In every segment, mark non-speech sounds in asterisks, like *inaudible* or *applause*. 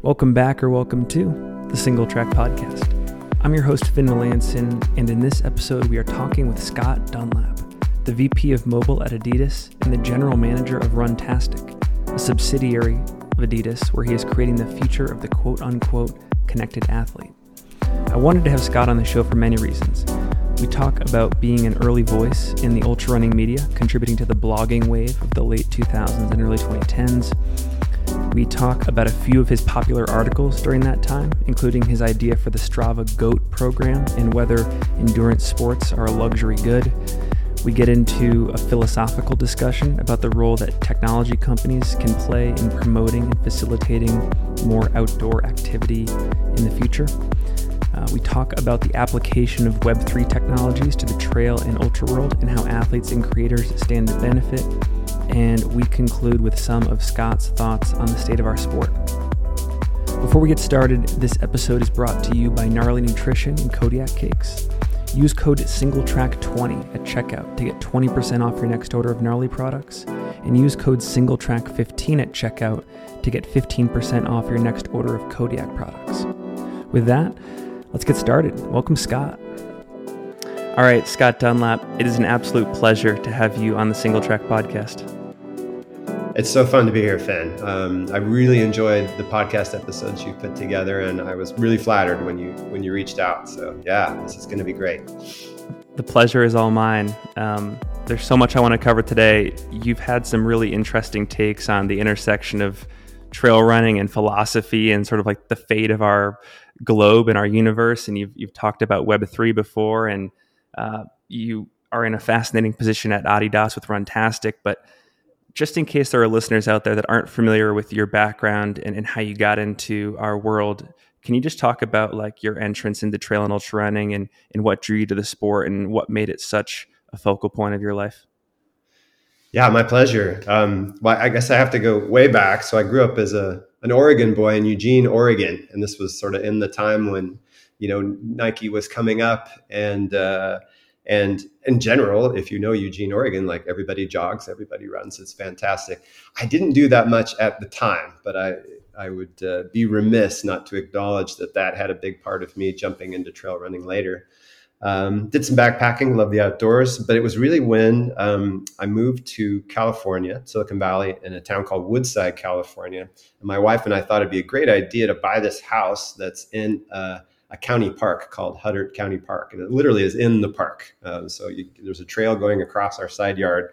Welcome back or welcome to the Single Track Podcast. I'm your host, Finn Melanson, and in this episode, we are talking with Scott Dunlap, the VP of Mobile at Adidas and the General Manager of Runtastic, a subsidiary of Adidas where he is creating the future of the quote unquote connected athlete. I wanted to have Scott on the show for many reasons. We talk about being an early voice in the ultra running media, contributing to the blogging wave of the late 2000s and early 2010s. We talk about a few of his popular articles during that time, including his idea for the Strava GOAT program and whether endurance sports are a luxury good. We get into a philosophical discussion about the role that technology companies can play in promoting and facilitating more outdoor activity in the future. Uh, we talk about the application of Web3 technologies to the trail and ultra world and how athletes and creators stand to benefit and we conclude with some of Scott's thoughts on the state of our sport. Before we get started, this episode is brought to you by Gnarly Nutrition and Kodiak Cakes. Use code SingleTrack20 at checkout to get 20% off your next order of Gnarly products, and use code SingleTrack15 at checkout to get 15% off your next order of Kodiak products. With that, let's get started. Welcome, Scott. All right, Scott Dunlap, it is an absolute pleasure to have you on the Single Track podcast. It's so fun to be here, Finn. Um, I really enjoyed the podcast episodes you put together, and I was really flattered when you when you reached out. So yeah, this is going to be great. The pleasure is all mine. Um, there's so much I want to cover today. You've had some really interesting takes on the intersection of trail running and philosophy, and sort of like the fate of our globe and our universe. And you've you've talked about Web three before, and uh, you are in a fascinating position at Adidas with Runtastic, but just in case there are listeners out there that aren't familiar with your background and, and how you got into our world, can you just talk about like your entrance into trail and ultra running and, and what drew you to the sport and what made it such a focal point of your life? Yeah, my pleasure. Um, well, I guess I have to go way back. So I grew up as a an Oregon boy in Eugene, Oregon, and this was sort of in the time when you know Nike was coming up, and uh, and in general, if you know Eugene, Oregon, like everybody jogs, everybody runs. It's fantastic. I didn't do that much at the time, but I I would uh, be remiss not to acknowledge that that had a big part of me jumping into trail running later. Um, did some backpacking, love the outdoors, but it was really when um, I moved to California, Silicon Valley, in a town called Woodside, California. And my wife and I thought it'd be a great idea to buy this house that's in uh, a county park called Huddart County Park, and it literally is in the park. Um, so you, there's a trail going across our side yard,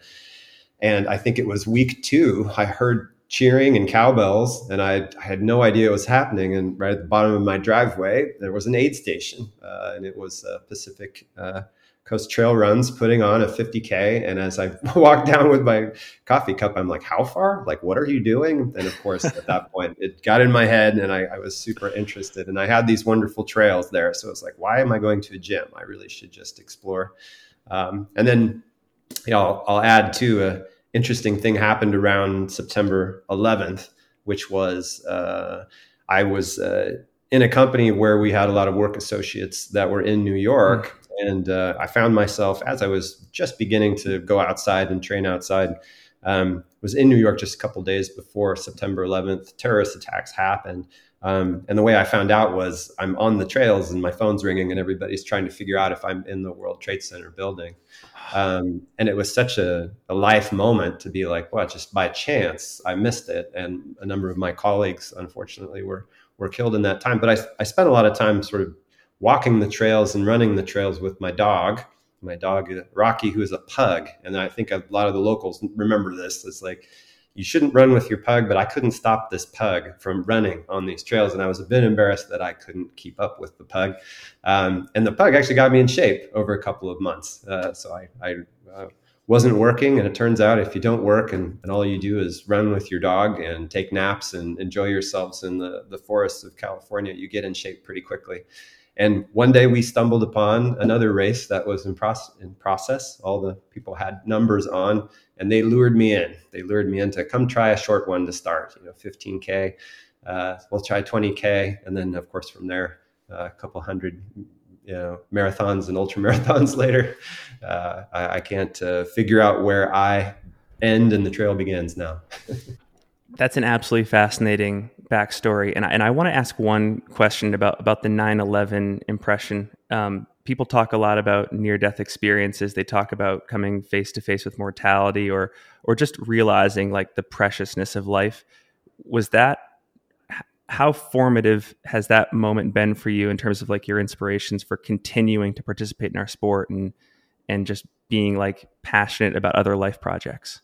and I think it was week two. I heard cheering and cowbells, and I, I had no idea what was happening. And right at the bottom of my driveway, there was an aid station, uh, and it was Pacific. Uh, Coast Trail Runs putting on a 50K. And as I *laughs* walked down with my coffee cup, I'm like, how far? Like, what are you doing? And of course, at that *laughs* point, it got in my head and I, I, was super interested. And I had these wonderful trails there. So it's like, why am I going to a gym? I really should just explore. Um, and then, you know, I'll, I'll add to a interesting thing happened around September 11th, which was uh, I was uh, in a company where we had a lot of work associates that were in New York. And uh, I found myself as I was just beginning to go outside and train outside. Um, was in New York just a couple days before September 11th. Terrorist attacks happened, um, and the way I found out was I'm on the trails and my phone's ringing and everybody's trying to figure out if I'm in the World Trade Center building. Um, and it was such a, a, life moment to be like, well, just by chance I missed it, and a number of my colleagues, unfortunately, were were killed in that time. But I, I spent a lot of time sort of walking the trails and running the trails with my dog. My dog Rocky, who is a pug, and I think a lot of the locals remember this. It's like you shouldn't run with your pug, but I couldn't stop this pug from running on these trails, and I was a bit embarrassed that I couldn't keep up with the pug. Um, and the pug actually got me in shape over a couple of months. Uh, so I, I uh, wasn't working, and it turns out if you don't work and, and all you do is run with your dog and take naps and enjoy yourselves in the the forests of California, you get in shape pretty quickly. And one day we stumbled upon another race that was in, proce- in process. All the people had numbers on, and they lured me in. They lured me in to come try a short one to start. You know, 15k. Uh, we'll try 20k, and then of course from there, uh, a couple hundred, you know, marathons and ultra *laughs* marathons later. Uh, I, I, can't uh, figure out where I end and the trail begins now. *laughs* That's an absolutely fascinating backstory, and I, and I want to ask one question about about the 9/11 impression. Um, people talk a lot about near death experiences. They talk about coming face to face with mortality, or or just realizing like the preciousness of life. Was that how formative has that moment been for you in terms of like your inspirations for continuing to participate in our sport and and just being like passionate about other life projects?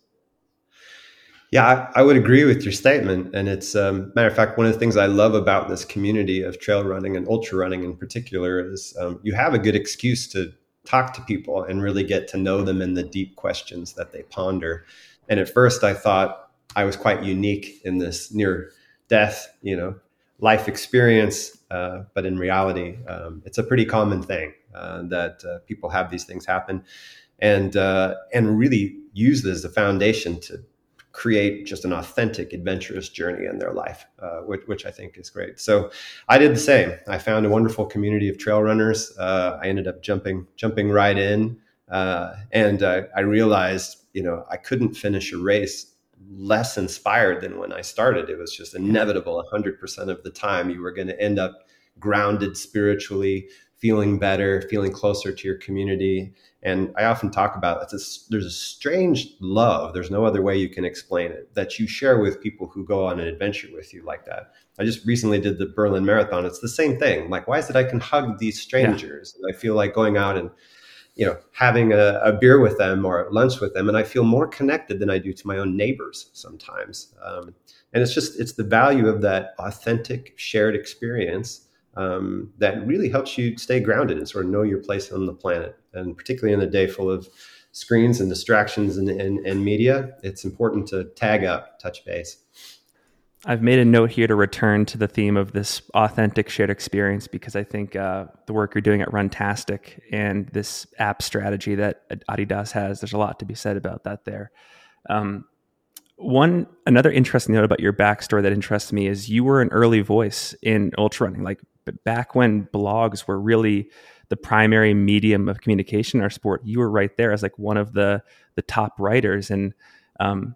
Yeah, I, I, would agree with your statement. And it's, um, matter of fact, one of the things I love about this community of trail running and ultra running in particular is um, you have a good excuse to talk to people and really get to know them in the deep questions that they ponder. And at first, I thought I was quite unique in this near death, you know, life experience. Uh, but in reality, um, it's a pretty common thing uh, that uh, people have these things happen, and uh, and really use this as a foundation to create just an authentic, adventurous journey in their life, uh, which, which, I think is great. So I did the same. I found a wonderful community of trail runners. Uh, I ended up jumping jumping right in, uh, and I realized, you know, I couldn't finish a race less inspired than when I started. It was just inevitable. 100% of the time, you were going to end up grounded spiritually, feeling better, feeling closer to your community. And I often talk about this, there's a strange love, there's no other way you can explain it, that you share with people who go on an adventure with you like that. I just recently did the Berlin Marathon. It's the same thing. Like, why is it I can hug these strangers? Yeah. And I feel like going out and you know having a, a, beer with them or lunch with them and i feel more connected than i do to my own neighbors sometimes um, and it's just it's the value of that authentic shared experience um, that really helps you stay grounded and sort of know your place on the planet. And particularly in a day full of screens and distractions and, and, and media, it's important to tag up, touch base. I've made a note here to return to the theme of this authentic shared experience because I think uh, the work you're doing at Runtastic and this app strategy that Adidas has, there's a lot to be said about that there. Um, one another interesting note about your backstory that interests me is you were an early voice in ultra running. Like back when blogs were really the primary medium of communication in our sport, you were right there as like one of the the top writers. And um,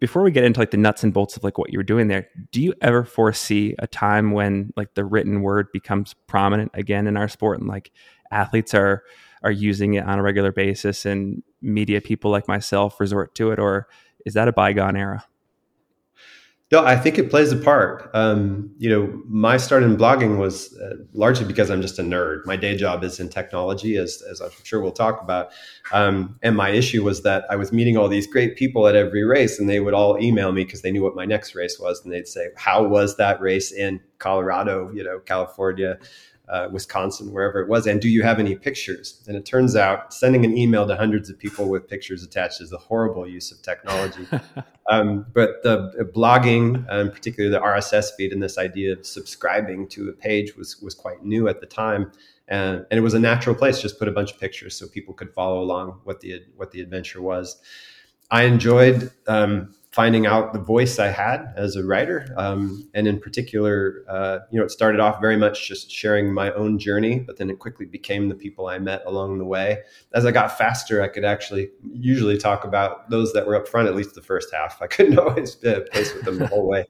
before we get into like the nuts and bolts of like what you were doing there, do you ever foresee a time when like the written word becomes prominent again in our sport and like athletes are are using it on a regular basis and media people like myself resort to it, or is that a bygone era? No, I think it plays a part. Um, you know, my start in blogging was uh, largely because I'm just a nerd. My day job is in technology, as, as I'm sure we'll talk about. Um, and my issue was that I was meeting all these great people at every race, and they would all email me because they knew what my next race was, and they'd say, "How was that race in Colorado? You know, California." Uh, Wisconsin, wherever it was, and do you have any pictures? And it turns out sending an email to hundreds of people with pictures attached is a horrible use of technology. *laughs* um, but the blogging, um, particularly the RSS feed, and this idea of subscribing to a page was was quite new at the time. And, and it was a natural place. Just put a bunch of pictures so people could follow along what the what the adventure was. I enjoyed um, finding out the voice I had as a writer. Um, and in particular, uh, you know, it started off very much just sharing my own journey, but then it quickly became the people I met along the way. As I got faster, I could actually usually talk about those that were up front, at least the first half. I couldn't *laughs* always uh, pace with them the whole way.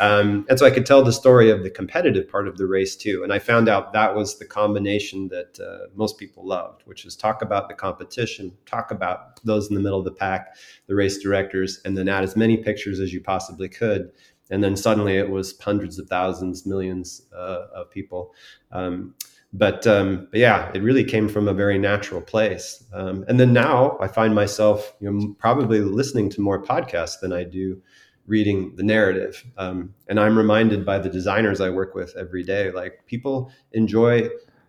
Um, and so I could tell the story of the competitive part of the race too. And I found out that was the combination that uh, most people loved, which is talk about the competition, talk about those in the middle of the pack, the race directors, and then add as many pictures as you possibly could. And then suddenly it was hundreds of thousands, millions uh, of people. Um, but, um, but, yeah, it really came from a very natural place. Um, and then now I find myself you know, probably listening to more podcasts than I do reading the narrative. Um, and I'm reminded by the designers I work with every day, like people enjoy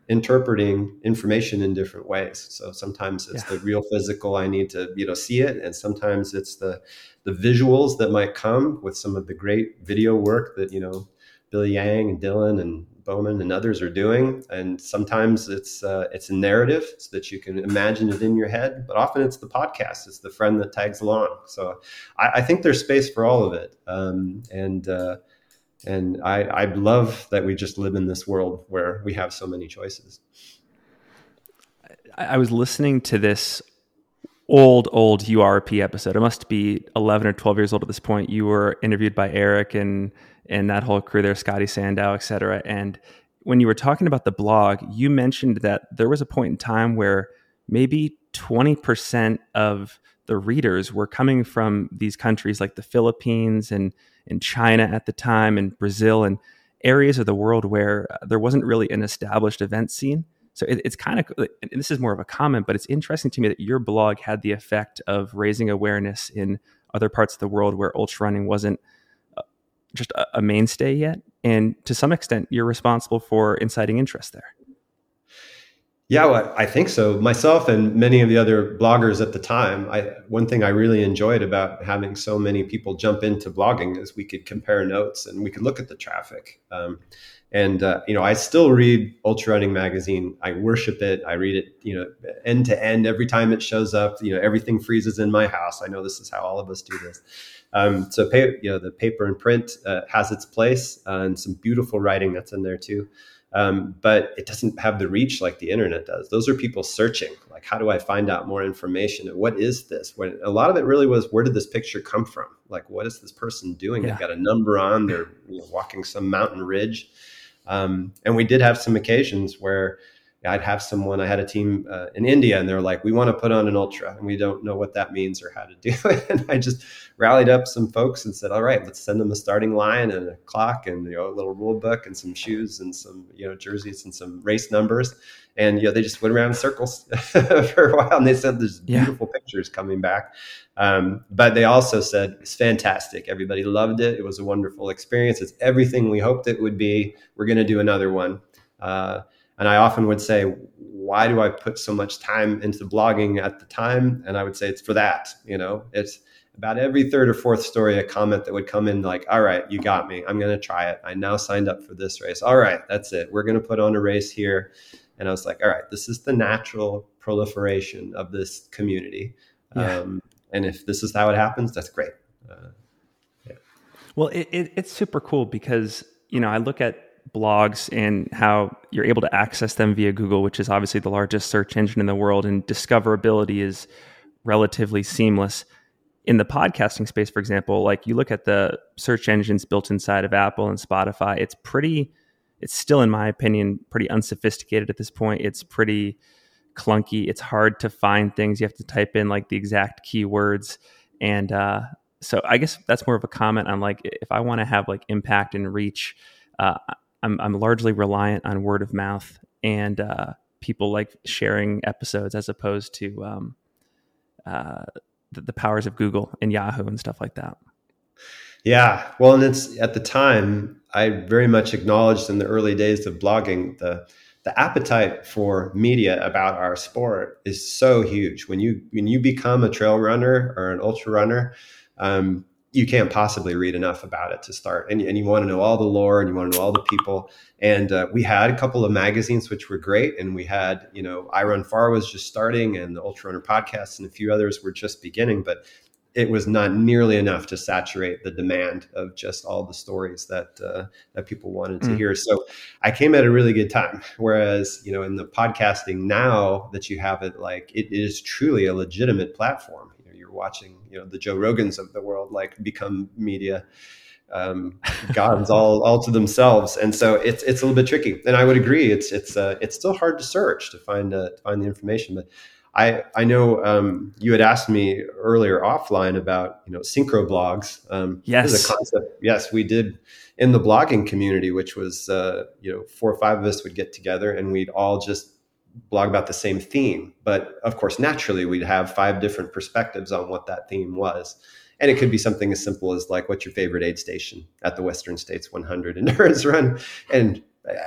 interpreting information in different ways. So sometimes it's yeah. the real physical, I need to, you know, see it. And sometimes it's the, the visuals that might come with some of the great video work that, you know, Billy Yang and Dylan and Bowman and others are doing. And sometimes it's uh, it's a narrative so that you can imagine it in your head, but often it's the podcast. It's the friend that tags along. So I, I think there's space for all of it. Um, and uh, and I, I love that we just live in this world where we have so many choices. I was listening to this old old URP episode. It must be 11 or 12 years old at this point. You were interviewed by Eric and and that whole crew there, Scotty Sandow, et cetera. And when you were talking about the blog, you mentioned that there was a point in time where maybe 20% of the readers were coming from these countries like the Philippines and, and China at the time and Brazil and areas of the world where uh, there wasn't really an established event scene. So it, it's kind of, this is more of a comment, but it's interesting to me that your blog had the effect of raising awareness in other parts of the world where ultra running wasn't just a, a mainstay yet. And to some extent, you're responsible for inciting interest there. Yeah, well, I think so. Myself and many of the other bloggers at the time, I, one thing I really enjoyed about having so many people jump into blogging is we could compare notes and we could look at the traffic. Um, and uh, you know, I still read Ultra Running magazine. I worship it. I read it, you know, end to end. Every time it shows up, you know, everything freezes in my house. I know this is how all of us do this. Um, so, pay, you know, the paper and print uh, has its place, uh, and some beautiful writing that's in there too um, but it doesn't have the reach like the internet does. Those are people searching, like, how do I find out more information? And what is this? When a lot of it really was, where did this picture come from? Like, what is this person doing? Yeah. They've got a number on. They're walking some mountain ridge. Um, and we did have some occasions where I'd have someone, I had a team uh, in India and they're like, we want to put on an ultra and we don't know what that means or how to do *laughs* it. And I just rallied up some folks and said, all right, let's send them a starting line and a clock and, you know, a little rule book and some shoes and some, you know, jerseys and some race numbers. And, you know, they just went around in circles *laughs* for a while and they sent these yeah. beautiful pictures coming back. Um, but they also said, it's fantastic. Everybody loved it. It was a wonderful experience. It's everything we hoped it would be. We're going to do another one. Uh, and I often would say, why do I put so much time into blogging at the time? And I would say it's for that. You know, it's about every third or fourth story, a comment that would come in like, all right, you got me. I'm going to try it. I now signed up for this race. All right, that's it. We're going to put on a race here. And I was like, all right, this is the natural proliferation of this community. Yeah. Um, and if this is how it happens, that's great. Uh, yeah. Well, it, it, it's super cool because, you know, I look at blogs and how you're able to access them via Google, which is obviously the largest search engine in the world, and discoverability is relatively seamless. In the podcasting space, for example, like you look at the search engines built inside of Apple and Spotify, it's pretty, it's still, in my opinion, pretty unsophisticated at this point. It's pretty clunky. It's hard to find things. You have to type in like the exact keywords. And uh, so I guess that's more of a comment on like if I want to have like impact and reach, uh, I'm, I'm largely reliant on word of mouth and uh, people like sharing episodes as opposed to um, uh, the, the, powers of Google and Yahoo and stuff like that. Yeah, well, and it's at the time I very much acknowledged in the early days of blogging the the appetite for media about our sport is so huge. When you when you become a trail runner or an ultra runner, um, you can't possibly read enough about it to start. And, and you want to know all the lore and you want to know all the people. And uh, we had a couple of magazines which were great. And we had, you know, iRunFar was just starting and the Ultra Runner podcast and a few others were just beginning. But it was not nearly enough to saturate the demand of just all the stories that uh, that people wanted to mm. hear. So I came at a really good time. Whereas you know in the podcasting now that you have it, like it is truly a legitimate platform watching, you know, the Joe Rogans of the world like become media um, gods all all to themselves, and so it's it's a little bit tricky. And I would agree, it's it's uh, it's still hard to search to find uh, to find the information, but. I, I know um, you had asked me earlier offline about you know synchro blogs. Um, yes, a concept. Yes, we did in the blogging community, which was uh, you know four or five of us would get together and we'd all just blog about the same theme. But of course, naturally, we'd have five different perspectives on what that theme was. And it could be something as simple as like, what's your favorite aid station at the Western States 100 endurance run? And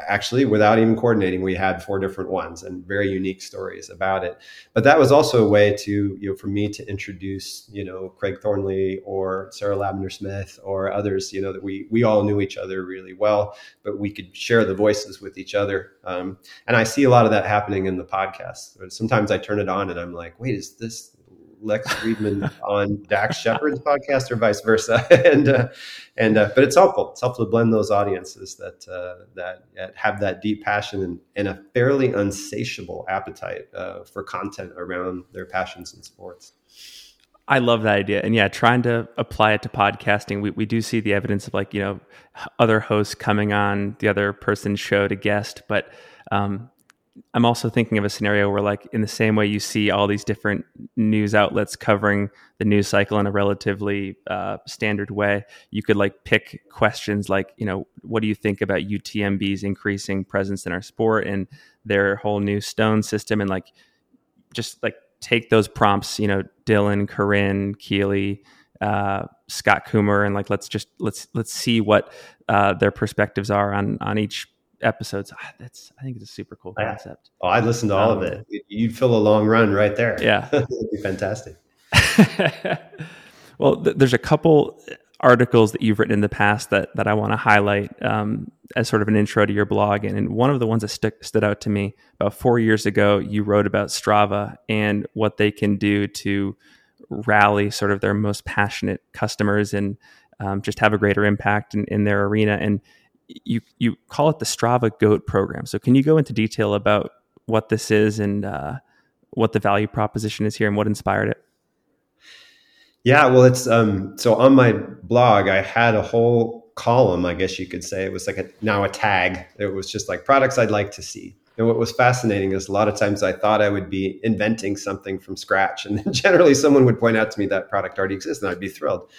actually without even coordinating we had four different ones and very unique stories about it. But that was also a way to you know for me to introduce you know craig thornley or sarah lavender smith or others you know that we we all knew each other really well but we could share the voices with each other. Um, and i see a lot of that happening in the podcast. Sometimes i turn it on and i'm like wait is this Lex Fridman on Dax Shepard's podcast or vice versa. *laughs* and uh, and uh, but it's helpful. It's helpful to blend those audiences that uh, that have that deep passion and, and a fairly unsatiable appetite uh, for content around their passions in sports. I love that idea. And yeah, trying to apply it to podcasting, we, we do see the evidence of like, you know, other hosts coming on the other person's show to guest. But um, I'm also thinking of a scenario where, like, in the same way you see all these different news outlets covering the news cycle in a relatively uh, standard way, you could like pick questions like, you know, what do you think about UTMB's increasing presence in our sport and their whole new stone system? And like, just like take those prompts, you know, Dylan, Corinne, Keely, uh, Scott Kummer, and like let's just let's let's see what uh, their perspectives are on on each episode. So ah, that's I think it's a super cool concept. Oh, I'd listen to all um, of it. You'd fill a long run right there. Yeah, *laughs* it'd be fantastic. *laughs* well, th- there's a couple articles that you've written in the past that that I want to highlight um, as sort of an intro to your blog. And, and one of the ones that st- stood out to me about four years ago, you wrote about Strava and what they can do to rally sort of their most passionate customers and um, just have a greater impact in, in their arena. And you you call it the Strava Goat program. So can you go into detail about what this is and uh, what the value proposition is here and what inspired it? Yeah, well, it's um, so on my blog, I had a whole column, I guess you could say. It was like a now a tag. It was just like products I'd like to see. And what was fascinating is a lot of times I thought I would be inventing something from scratch, and then *laughs* generally someone would point out to me that product already exists, and I'd be thrilled.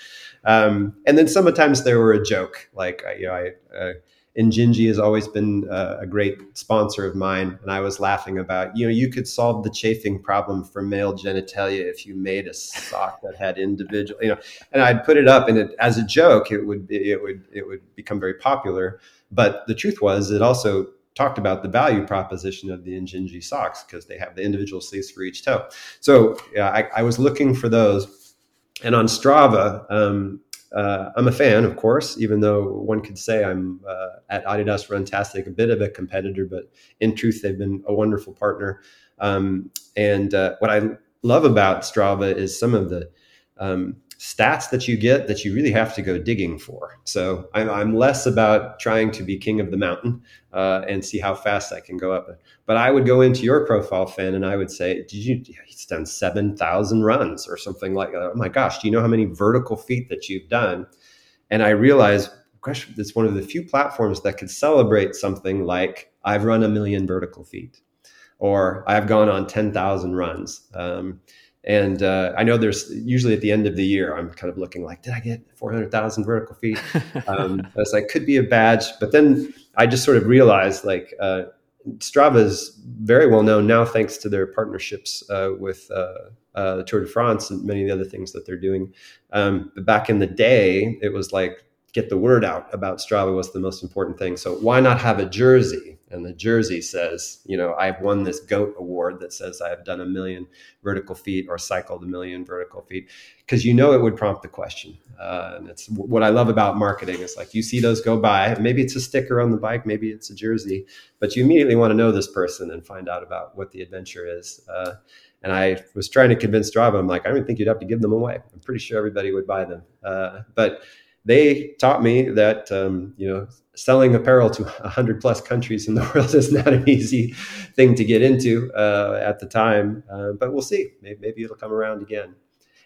Um, and then sometimes they were a joke, like you know, I. Uh, Injinji has always been uh, a great sponsor of mine. And I was laughing about, you know, you could solve the chafing problem for male genitalia if you made a sock that had individual, you know, and I'd put it up and it, as a joke, it would, it would, it would become very popular. But the truth was it also talked about the value proposition of the Injinji socks because they have the individual sleeves for each toe. So yeah, I, I was looking for those. And on Strava, um, uh, I'm a fan, of course, even though one could say I'm uh, at Adidas Runtastic a bit of a competitor, but in truth, they've been a wonderful partner. Um, and uh, what I love about Strava is some of the um, stats that you get that you really have to go digging for. So I'm, I'm less about trying to be king of the mountain uh, and see how fast I can go up. But I would go into your profile, Finn, and I would say, "Did you? He's done seven thousand runs or something like that. Oh my gosh! Do you know how many vertical feet that you've done?" And I realized, gosh, it's one of the few platforms that could celebrate something like I've run a million vertical feet, or I've gone on ten thousand runs. Um, and uh, I know there's usually at the end of the year, I'm kind of looking like, did I get 400,000 vertical feet? *laughs* Um, I was like, could be a badge. But then I just sort of realized like uh, Strava is very well known now, thanks to their partnerships uh, with uh, uh, Tour de France and many of the other things that they're doing. Um, but back in the day, it was like, get the word out about Strava was the most important thing. So why not have a jersey and the jersey says, you know, I've won this GOAT award that says I've done a million vertical feet or cycled a million vertical feet, because you know it would prompt the question. Uh, and it's what I love about marketing is like you see those go by. Maybe it's a sticker on the bike, maybe it's a jersey, but you immediately want to know this person and find out about what the adventure is. Uh, and I was trying to convince Strava. I'm like, I don't think you'd have to give them away. I'm pretty sure everybody would buy them. Uh, but they taught me that um, you know selling apparel to 100 plus countries in the *laughs* world is not an easy thing to get into uh, at the time uh, but we'll see. Maybe, maybe, it'll come around again.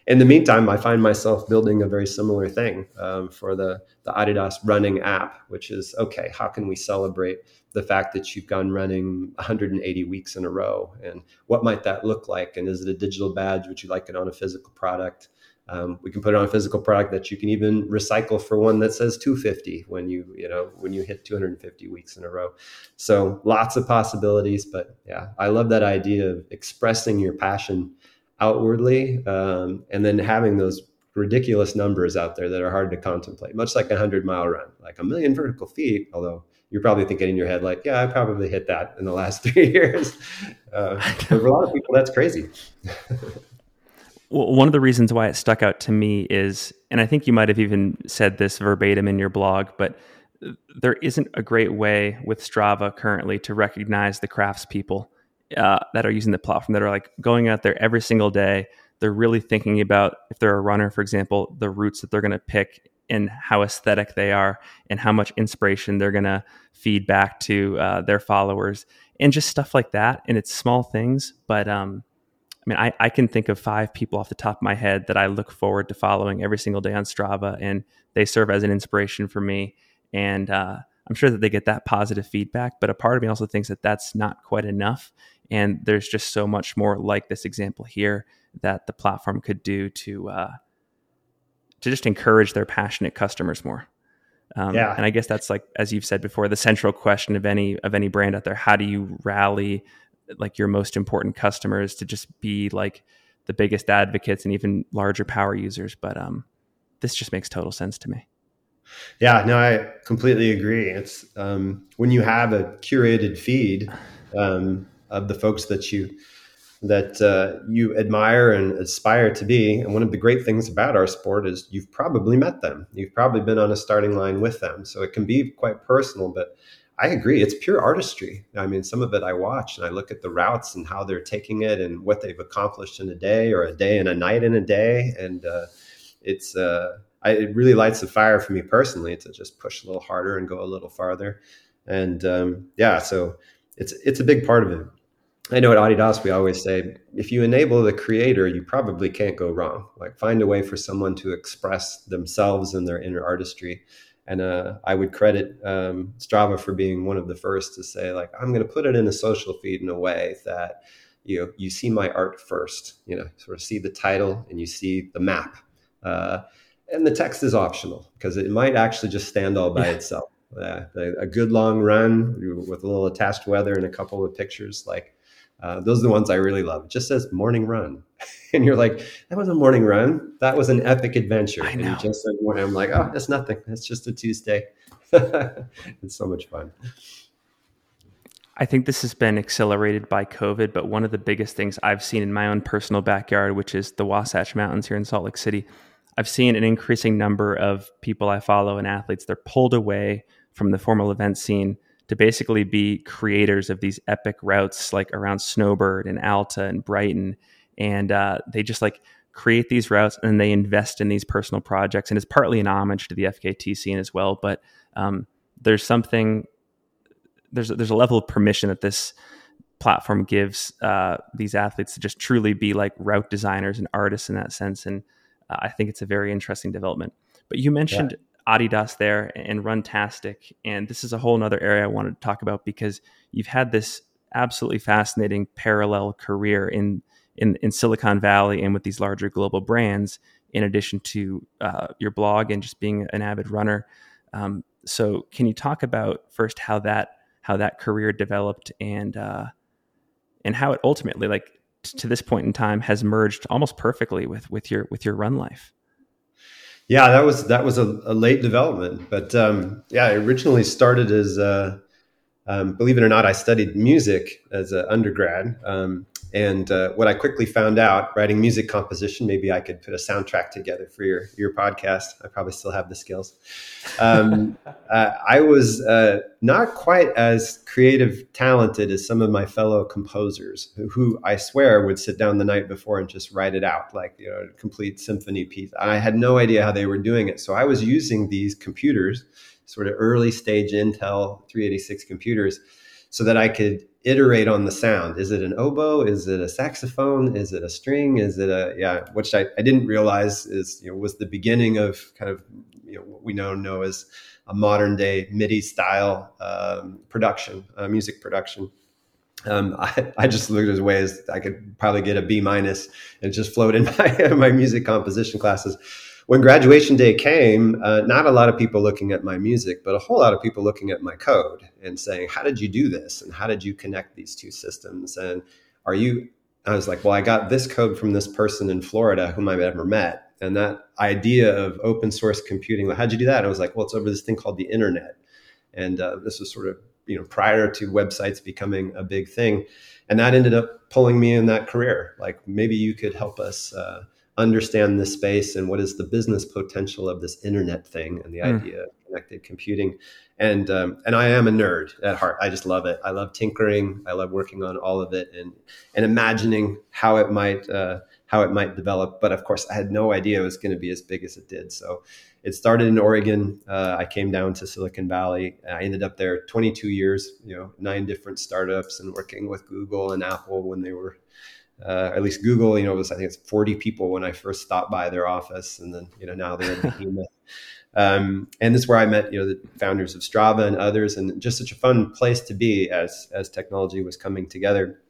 In the meantime i find myself building a very similar thing um, for the, the adidas running app which is okay how can we celebrate the fact that you've gone running 180 weeks in a row? And what might that look like? And is it a digital badge? Would you like it on a physical product um, we can put it on a physical product that you can even recycle for one that says 250 when you you know when you hit 250 weeks in a row. So lots of possibilities, but yeah, I love that idea of expressing your passion outwardly um, and then having those ridiculous numbers out there that are hard to contemplate, much like a hundred mile run, like a million vertical feet. Although you're probably thinking in your head, like, yeah, I probably hit that in the last *laughs* three years. Uh, *laughs* for a lot of people, that's crazy. *laughs* Well, one of the reasons why it stuck out to me is, and I think you might have even said this verbatim in your blog, but there isn't a great way with Strava currently to recognize the craftspeople uh, that are using the platform that are like going out there every single day. They're really thinking about if they're a runner, for example, the routes that they're going to pick and how aesthetic they are and how much inspiration they're going to feed back to uh, their followers and just stuff like that. And it's small things, but um, I mean, I, I can think of five people off the top of my head that I look forward to following every single day on Strava, and they serve as an inspiration for me. And uh, I'm sure that they get that positive feedback, but a part of me also thinks that that's not quite enough. And there's just so much more like this example here that the platform could do to uh, to just encourage their passionate customers more. Um, yeah. And I guess that's like, as you've said before, the central question of any of any brand out there. How do you rally like your most important customers to just be like the biggest advocates and even larger power users? But um, this just makes total sense to me. Yeah, no, I completely agree. It's um, when you have a curated feed um, of the folks that you that uh, you admire and aspire to be. And one of the great things about our sport is you've probably met them. You've probably been on a starting line with them. So it can be quite personal, but I agree. It's pure artistry. I mean, some of it I watch and I look at the routes and how they're taking it and what they've accomplished in a day or a day and a night in a day. And uh, it's, uh, I, it really lights the fire for me personally to just push a little harder and go a little farther. And um, yeah, so it's it's a big part of it. I know at Adidas we always say if you enable the creator, you probably can't go wrong. Like find a way for someone to express themselves and their inner artistry. And uh, I would credit um, Strava for being one of the first to say like I'm going to put it in a social feed in a way that you know you see my art first. You know, sort of see the title and you see the map. Uh, and the text is optional because it might actually just stand all by yeah. itself. Uh, a, a good long run with a little attached weather and a couple of pictures like uh, those are the ones I really love. It just says morning run. *laughs* and you're like, that was a morning run. That was an epic adventure. I know. And you just said morning. I'm like, oh, that's nothing. That's just a Tuesday. *laughs* it's so much fun. I think this has been accelerated by COVID, but one of the biggest things I've seen in my own personal backyard, which is the Wasatch Mountains here in Salt Lake City, I've seen an increasing number of people I follow and athletes. They're pulled away from the formal event scene to basically be creators of these epic routes like around Snowbird and Alta and Brighton. And uh, they just like create these routes and they invest in these personal projects. And it's partly an homage to the FKT scene as well. But um, there's something, there's, there's a level of permission that this platform gives uh, these athletes to just truly be like route designers and artists in that sense. And uh, I think it's a very interesting development. But you mentioned yeah. Adidas there and Runtastic. And this is a whole other area I wanted to talk about because you've had this absolutely fascinating parallel career in, in, in Silicon Valley and with these larger global brands, in addition to uh, your blog and just being an avid runner. Um, so can you talk about first how that how that career developed and uh, and how it ultimately like t- to this point in time has merged almost perfectly with with your with your run life? Yeah, that was that was a, a late development, but um, yeah, I originally started as uh, um, believe it or not, I studied music as an undergrad, um, and uh, what I quickly found out, writing music composition, maybe I could put a soundtrack together for your your podcast. I probably still have the skills. Um, *laughs* uh, I was uh, not quite as creative, talented as some of my fellow composers, who, who, I swear would sit down the night before and just write it out, like you know, a complete symphony piece. I had no idea how they were doing it, so I was using these computers, sort of early stage Intel 386 computers, so that I could iterate on the sound. Is it an oboe? Is it a saxophone? Is it a string? Is it a yeah? Which I, I didn't realize is you know was the beginning of kind of you know what we now know as a modern day MIDI style um, production, uh, music production. Um, *laughs* I, I, just looked at ways I could probably get a B minus and just float in *laughs* my my music composition classes when graduation day came, uh, not a lot of people looking at my music, but a whole lot of people looking at my code and saying, How did you do this? And how did you connect these two systems? And are you, I was like, Well, I got this code from this person in Florida whom I've ever met. And that idea of open source computing, how'd you do that? And I was like, Well, it's over this thing called the internet. And uh, this was sort of, you know, prior to websites becoming a big thing. And that ended up pulling me in that career. Like maybe you could help us. Uh, understand this space and what is the business potential of this internet thing and the mm. idea of connected computing. And um, and I am a nerd at heart. I just love it. I love tinkering. I love working on all of it and and imagining how it might uh, how it might develop. But of course, I had no idea it was going to be as big as it did. So it started in Oregon. Uh, I came down to Silicon Valley. I ended up there 22 years. You know, nine different startups and working with Google and Apple when they were Uh, at least Google, you know, was I think it's 40 people when I first stopped by their office, and then you know now they're a behemoth. *laughs* Um, and this is where I met, you know, the founders of Strava and others, and just such a fun place to be as as technology was coming together.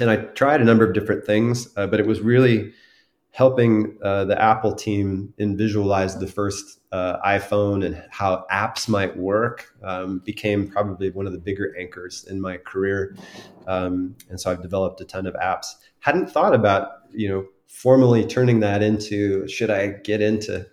And I tried a number of different things, uh, but it was really helping uh, the Apple team in visualize the first uh, iPhone and how apps might work um, became probably one of the bigger anchors in my career. Um, and so I've developed a ton of apps. Hadn't thought about, you know, formally turning that into should I get into,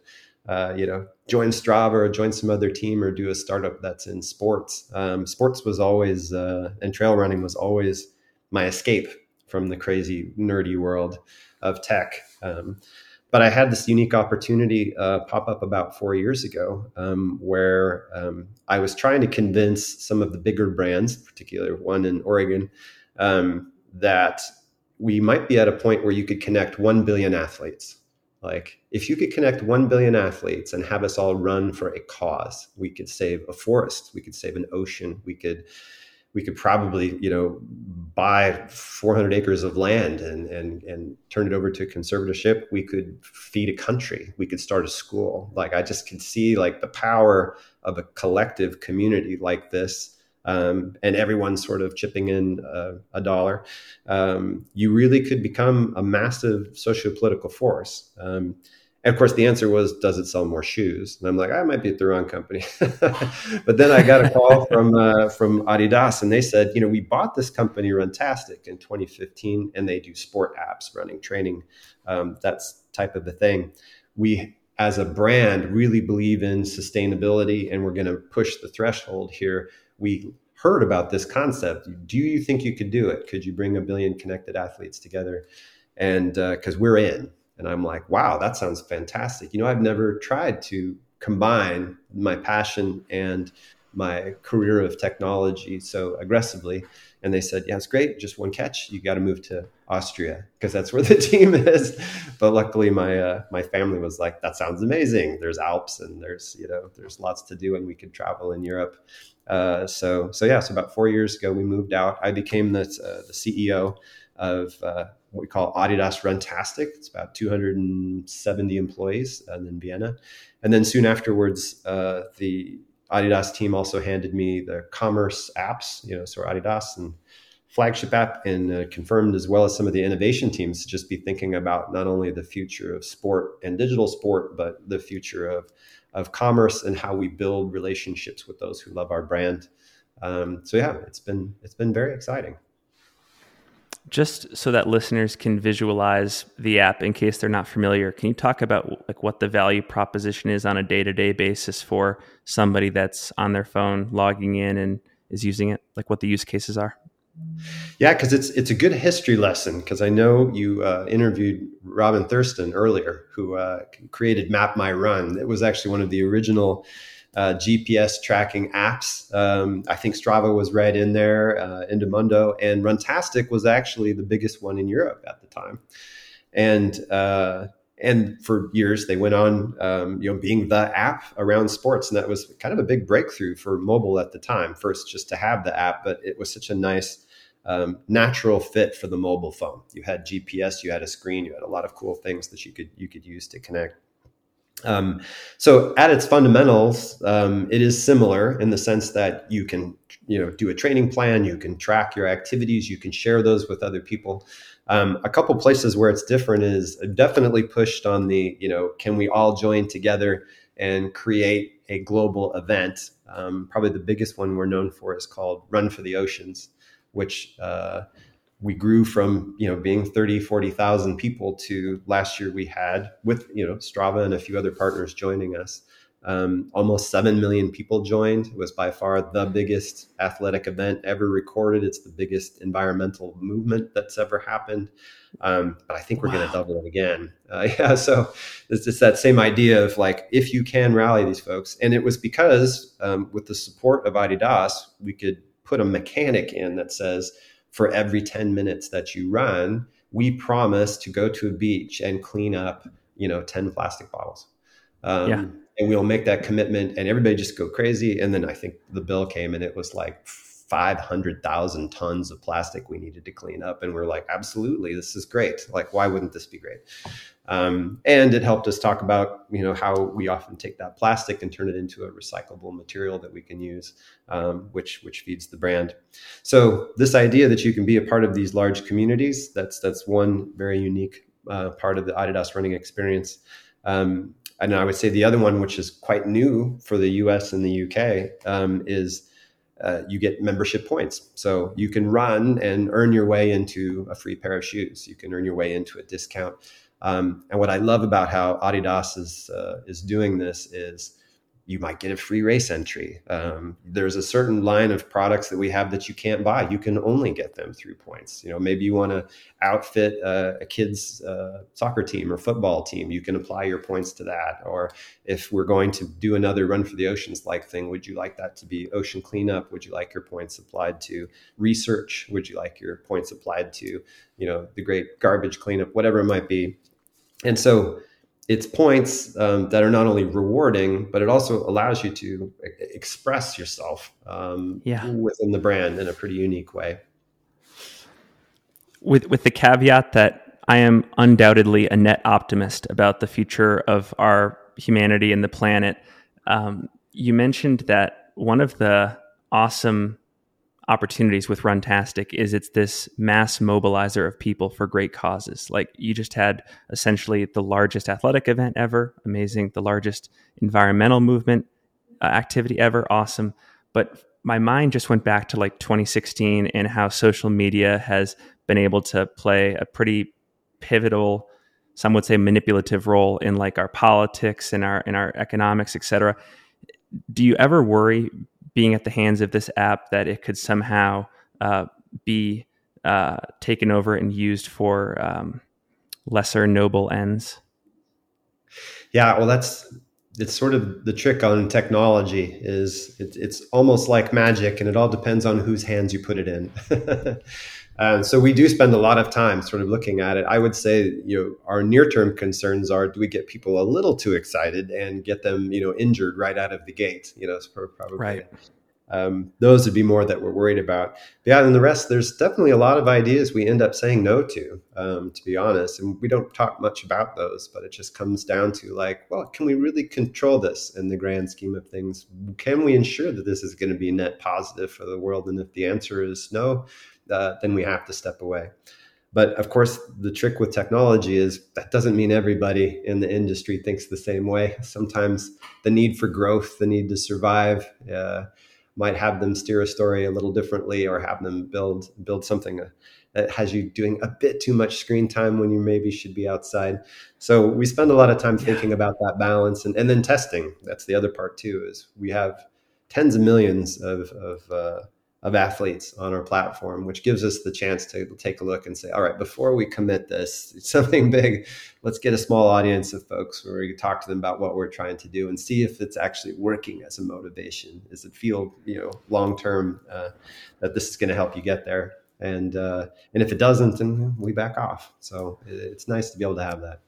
uh, you know, join Strava or join some other team or do a startup that's in sports. Um, sports was always, uh, and trail running was always my escape from the crazy nerdy world of tech. Um, but I had this unique opportunity uh, pop up about four years ago um, where um, I was trying to convince some of the bigger brands, particularly one in Oregon, um, that we might be at a point where you could connect 1 billion athletes. Like, if you could connect 1 billion athletes and have us all run for a cause, we could save a forest, we could save an ocean, we could we could probably you know buy 400 acres of land and and and turn it over to conservatorship. We could feed a country. We could start a school. Like i just can see like the power of a collective community like this um, and everyone sort of chipping in uh, a dollar, um, you really could become a massive socio-political force. Um, and of course, the answer was, does it sell more shoes? And I'm like, I might be at the wrong company. *laughs* but then I got a call from uh, from Adidas, and they said, you know, we bought this company, Runtastic, in 2015, and they do sport apps, running, training, um, that's type of a thing. We as a brand really believe in sustainability and we're going to push the threshold here we heard about this concept. Do you think you could do it? Could you bring a billion connected athletes together? And because uh, we're in, and I'm like, wow, that sounds fantastic. You know, I've never tried to combine my passion and my career of technology so aggressively. And they said, yeah, it's great. Just one catch. You got to move to Austria because that's where the *laughs* team is. But luckily, my uh, my family was like, that sounds amazing. There's Alps and there's you know there's lots to do, and we could travel in Europe. Uh, so so yeah, so about four years ago we moved out. I became the uh, the CEO of uh, what we call Adidas Runtastic. It's about 270 employees and in Vienna, and then soon afterwards uh, the Adidas team also handed me the commerce apps, you know, so Adidas and flagship app, and uh, confirmed as well as some of the innovation teams to just be thinking about not only the future of sport and digital sport, but the future of of commerce and how we build relationships with those who love our brand. Um, so yeah, it's been it's been very exciting. Just so that listeners can visualize the app in case they're not familiar, can you talk about like what the value proposition is on a day to day basis for somebody that's on their phone logging in and is using it? Like what the use cases are? Yeah, because it's it's a good history lesson. Because I know you uh, interviewed Robin Thurston earlier, who uh, created Map My Run. It was actually one of the original uh, GPS tracking apps. Um, I think Strava was right in there, uh, Endomondo, and Runtastic was actually the biggest one in Europe at the time. And uh, and for years they went on um, you know being the app around sports and that was kind of a big breakthrough for mobile at the time first just to have the app but it was such a nice um, natural fit for the mobile phone. You had GPS, you had a screen, you had a lot of cool things that you could you could use to connect. Um, so at its fundamentals, um, it is similar in the sense that you can you know do a training plan, you can track your activities, you can share those with other people. Um, a couple places where it's different is definitely pushed on the you know can we all join together and create a global event. Um, probably the biggest one we're known for is called Run for the Oceans which uh, we grew from you know being 30 40,000 people to last year we had with you know Strava and a few other partners joining us. Um, almost 7 million people joined it was by far the biggest athletic event ever recorded. It's the biggest environmental movement that's ever happened. Um, but I think we're wow. going to double it again. Uh, *laughs* yeah so it's, it's that same idea of like if you can rally these folks and it was because um, with the support of Adidas we could put a mechanic in that says for every 10 minutes that you run, we promise to go to a beach and clean up, you know, 10 plastic bottles. Um, yeah. And we'll make that commitment and everybody just go crazy. And then I think the bill came and it was like 500,000 tons of plastic we needed to clean up. And we're like, absolutely, this is great. Like, why wouldn't this be great? Um, and it helped us talk about, you know, how we often take that plastic and turn it into a recyclable material that we can use, um, which which feeds the brand. So this idea that you can be a part of these large communities, that's that's one very unique uh, part of the Adidas running experience. Um, and I would say the other one, which is quite new for the US and the UK, um, is uh, you get membership points. So you can run and earn your way into a free pair of shoes. You can earn your way into a discount. Um, and what I love about how Adidas is uh, is doing this is you might get a free race entry. Um, there's a certain line of products that we have that you can't buy. You can only get them through points. You know, maybe you want to outfit a, a kid's uh, soccer team or football team. You can apply your points to that. Or if we're going to do another run for the oceans like thing, would you like that to be ocean cleanup? Would you like your points applied to research? Would you like your points applied to, you know, the great garbage cleanup, whatever it might be? And so it's points um, that are not only rewarding, but it also allows you to express yourself um, yeah. within the brand in a pretty unique way. With with the caveat that I am undoubtedly a net optimist about the future of our humanity and the planet. Um, you mentioned that one of the awesome opportunities with Runtastic is it's this mass mobilizer of people for great causes. Like you just had essentially the largest athletic event ever, amazing, the largest environmental movement uh, activity ever, awesome. But my mind just went back to like 2016 and how social media has been able to play a pretty pivotal some would say manipulative role in like our politics and our in our economics, et cetera. Do you ever worry being at the hands of this app that it could somehow uh, be uh, taken over and used for um, lesser noble ends. Yeah, well, that's it's sort of the trick on technology is it, it's almost like magic, and it all depends on whose hands you put it in. *laughs* Uh, so we do spend a lot of time sort of looking at it. I would say, you know, our near-term concerns are: do we get people a little too excited and get them, you know, injured right out of the gate? You know, probably right. Um, those would be more that we're worried about. But yeah, and the rest, there's definitely a lot of ideas we end up saying no to, um, to be honest. And we don't talk much about those, but it just comes down to like, well, can we really control this in the grand scheme of things? Can we ensure that this is going to be net positive for the world? And if the answer is no, uh, then we have to step away. But of course, the trick with technology is that doesn't mean everybody in the industry thinks the same way. Sometimes the need for growth, the need to survive, uh, might have them steer a story a little differently or have them build build something uh, that has you doing a bit too much screen time when you maybe should be outside. So we spend a lot of time thinking yeah. about that balance and, and then testing. That's the other part too, is we have tens of millions of, of uh, of athletes on our platform, which gives us the chance to take a look and say, all right, before we commit this *laughs* something big, let's get a small audience of folks where we talk to them about what we're trying to do and see if it's actually working as a motivation. Does it feel, you know, long term uh, that this is going to help you get there? And uh, and if it doesn't, then we back off. So it's nice to be able to have that.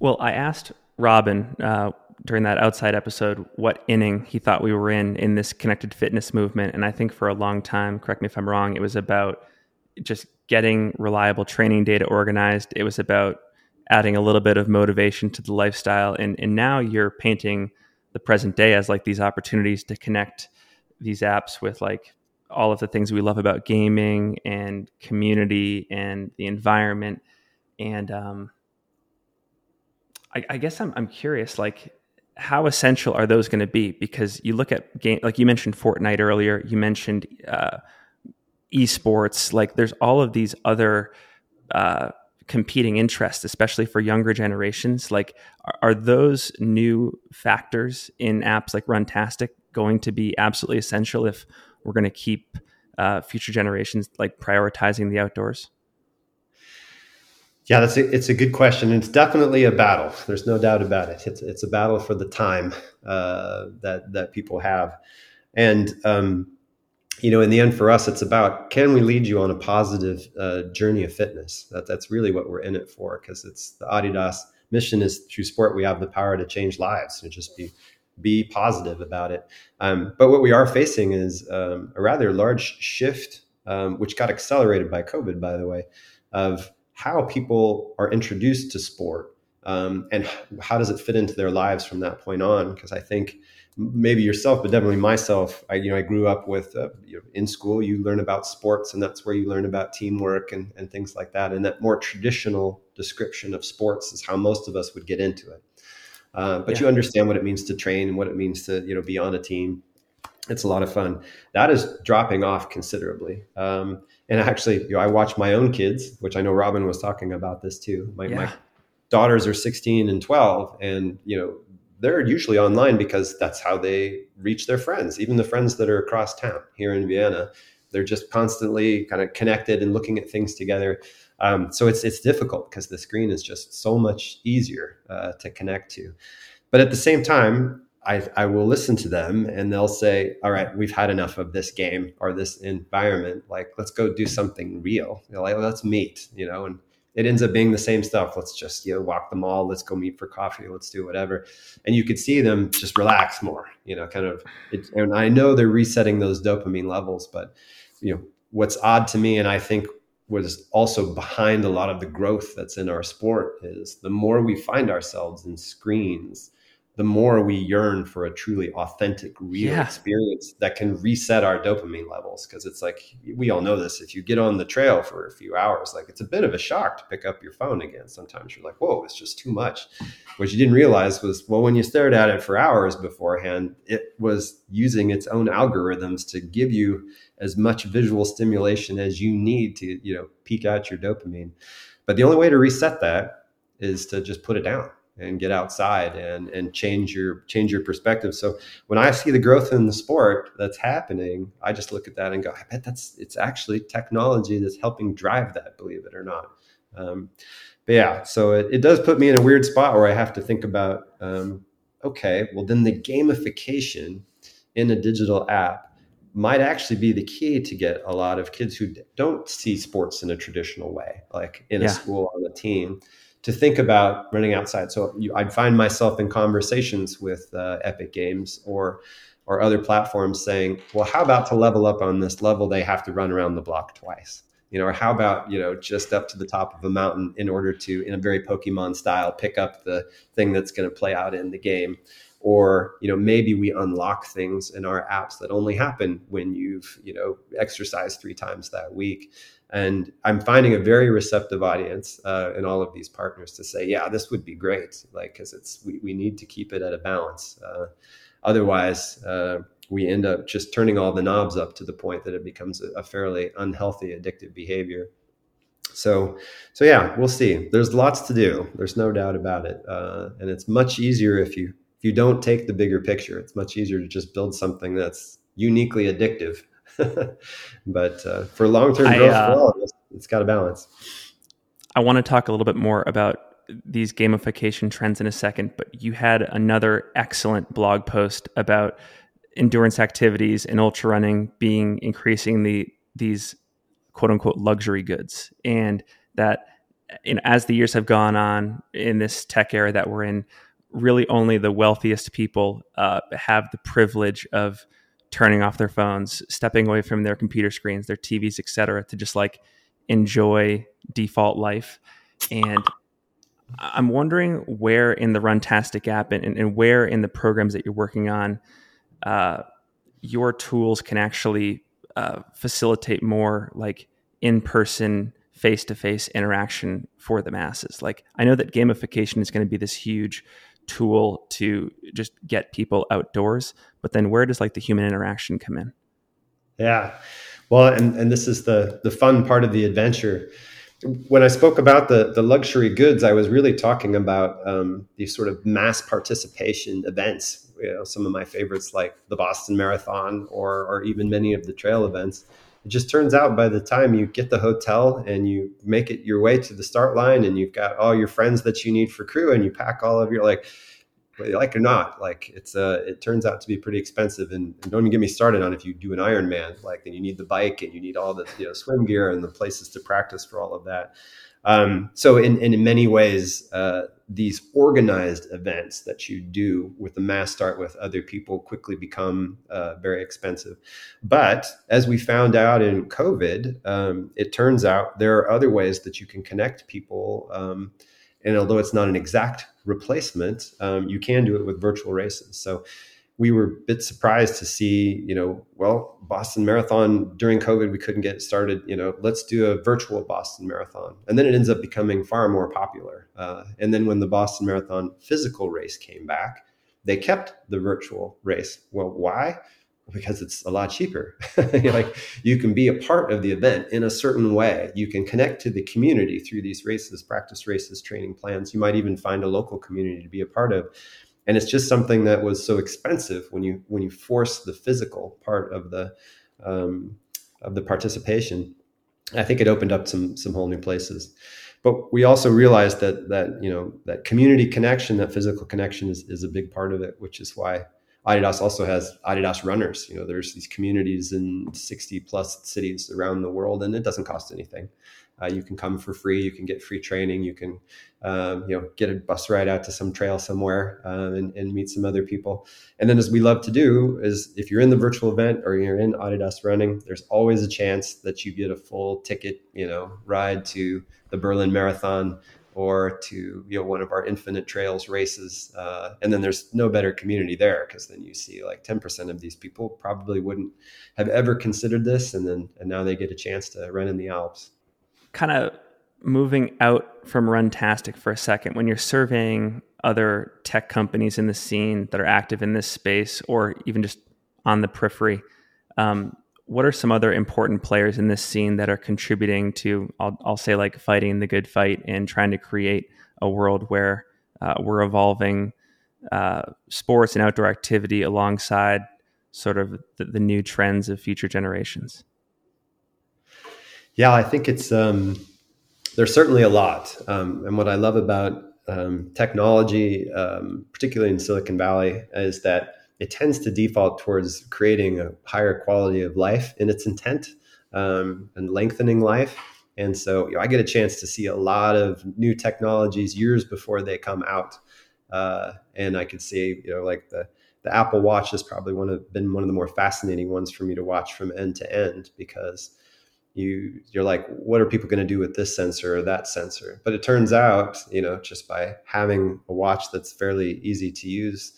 Well, I asked Robin uh, during that outside episode what inning he thought we were in in this connected fitness movement. And I think for a long time, correct me if I'm wrong, it was about just getting reliable training data organized. It was about adding a little bit of motivation to the lifestyle. And, and now you're painting the present day as like these opportunities to connect these apps with like all of the things we love about gaming and community and the environment. And um, I, guess I'm, I'm curious, like, how essential are those going to be? Because you look at game, like you mentioned Fortnite earlier, you mentioned uh, esports. Like there's all of these other uh, competing interests, especially for younger generations. Like, are, are, those new factors in apps like Runtastic going to be absolutely essential if we're going to keep uh, future generations like prioritizing the outdoors? Yeah, that's a, it's a good question. It's definitely a battle. There's no doubt about it. It's it's a battle for the time uh, that that people have, and um, you know, in the end, for us, it's about can we lead you on a positive uh, journey of fitness? That that's really what we're in it for, because it's the Adidas mission is through sport we have the power to change lives and just be be positive about it. Um, but what we are facing is um, a rather large shift, um, which got accelerated by COVID, by the way, of how people are introduced to sport um, and how does it fit into their lives from that point on? Because I think maybe yourself, but definitely myself. I, you know, I grew up with uh, you know, in school. You learn about sports, and that's where you learn about teamwork and, and things like that. And that more traditional description of sports is how most of us would get into it. Uh, but yeah. you understand what it means to train and what it means to you know be on a team. It's a lot of fun. That is dropping off considerably. Um, and actually, you know, I watch my own kids, which I know Robin was talking about this too. My, yeah. my daughters are 16 and 12, and you know they're usually online because that's how they reach their friends, even the friends that are across town here in Vienna. They're just constantly kind of connected and looking at things together. Um, so it's it's difficult because the screen is just so much easier uh, to connect to. But at the same time, I, I will listen to them and they'll say, all right, we've had enough of this game or this environment. Like, let's go do something real. Know, like, let's meet, you know, and it ends up being the same stuff. Let's just, you know, walk the mall. Let's go meet for coffee. Let's do whatever. And you could see them just relax more, you know, kind of, it, and I know they're resetting those dopamine levels, but, you know, what's odd to me, and I think was also behind a lot of the growth that's in our sport is the more we find ourselves in screens, the more we yearn for a truly authentic, real yeah. experience that can reset our dopamine levels. Cause it's like, we all know this. If you get on the trail for a few hours, like it's a bit of a shock to pick up your phone again. Sometimes you're like, whoa, it's just too much. What you didn't realize was, well, when you stared at it for hours beforehand, it was using its own algorithms to give you as much visual stimulation as you need to, you know, peak out your dopamine. But the only way to reset that is to just put it down and get outside and and change your change your perspective. So when I see the growth in the sport that's happening, I just look at that and go, I bet that's it's actually technology that's helping drive that, believe it or not. Um, but yeah, so it, it does put me in a weird spot where I have to think about, um, okay, well then the gamification in a digital app might actually be the key to get a lot of kids who don't see sports in a traditional way, like in yeah. a school on a team to think about running outside. So you, I'd find myself in conversations with uh, Epic Games or or other platforms saying, "Well, how about to level up on this level? They have to run around the block twice." You know, or how about you know just up to the top of a mountain in order to, in a very Pokemon style, pick up the thing that's going to play out in the game, or you know maybe we unlock things in our apps that only happen when you've you know exercised three times that week and I'm finding a very receptive audience uh, in all of these partners to say, yeah, this would be great, like because it's we, we need to keep it at a balance. Uh, otherwise, uh, we end up just turning all the knobs up to the point that it becomes a, a fairly unhealthy, addictive behavior. So, so yeah, we'll see. There's lots to do. There's no doubt about it, uh, and it's much easier if you if you don't take the bigger picture. It's much easier to just build something that's uniquely addictive *laughs* but uh, for long term growth, uh, well, it's, it's got a balance. I want to talk a little bit more about these gamification trends in a second, but you had another excellent blog post about endurance activities and ultra running being increasingly these quote unquote luxury goods, and that you know, as the years have gone on in this tech era that we're in, really only the wealthiest people uh, have the privilege of turning off their phones, stepping away from their computer screens, their TVs, etc., to just like enjoy default life. And I'm wondering where in the Runtastic app and, and, where in the programs that you're working on, uh, your tools can actually uh, facilitate more like in-person face-to-face interaction for the masses. Like I know that gamification is going to be this huge tool to just get people outdoors but then where does like the human interaction come in? Yeah. Well and and this is the the fun part of the adventure. When i spoke about the the luxury goods i was really talking about um, these sort of mass participation events you know some of my favorites like the boston marathon or or even many of the trail events it just turns out by the time you get the hotel and you make it your way to the start line and you've got all your friends that you need for crew and you pack all of your like like or not like it's uh it turns out to be pretty expensive. And, and don't even get me started on if you do an ironman like then you need the bike and you need all the you know swim gear and the places to practice for all of that Um, so in, in many ways, uh, these organized events that you do with the mass start with other people quickly become uh, very expensive. But as we found out in COVID, um, it turns out there are other ways that you can connect people. Um, and although it's not an exact replacement, um, you can do it with virtual races. So we were a bit surprised to see, you know, well, Boston Marathon during COVID, we couldn't get started. You know, let's do a virtual Boston Marathon. And then it ends up becoming far more popular. Uh, and then when the Boston Marathon physical race came back, they kept the virtual race. Well, why? Because it's a lot cheaper. *laughs* like you can be a part of the event in a certain way. You can connect to the community through these races, practice races, training plans. You might even find a local community to be a part of and it's just something that was so expensive when you when you force the physical part of the um, of the participation. I think it opened up some some whole new places. But we also realized that that you know that community connection, that physical connection, is is a big part of it, which is why Adidas also has Adidas runners. You know, there's these communities in 60 plus cities around the world, and it doesn't cost anything. Uh, you can come for free. You can get free training. You can, um, you know, get a bus ride out to some trail somewhere uh, and, and, meet some other people. And then, as we love to do, is if you're in the virtual event or you're in Adidas running, there's always a chance that you get a full ticket, you know, ride to the Berlin Marathon or to you know one of our Infinite Trails races. Uh, and then there's no better community there because then you see like 10% of these people probably wouldn't have ever considered this, and then and now they get a chance to run in the Alps kind of moving out from Runtastic for a second, when you're surveying other tech companies in the scene that are active in this space or even just on the periphery, um, what are some other important players in this scene that are contributing to, I'll, I'll say, like fighting the good fight and trying to create a world where uh, we're evolving uh, sports and outdoor activity alongside sort of the, the new trends of future generations? Yeah, I think it's um, there's certainly a lot, um, and what I love about um, technology, um, particularly in Silicon Valley, is that it tends to default towards creating a higher quality of life in its intent um, and lengthening life. And so you know, I get a chance to see a lot of new technologies years before they come out, uh, and I could see you know like the the Apple Watch has probably one of been one of the more fascinating ones for me to watch from end to end because you you're like what are people going to do with this sensor or that sensor? But it turns out you know just by having a watch that's fairly easy to use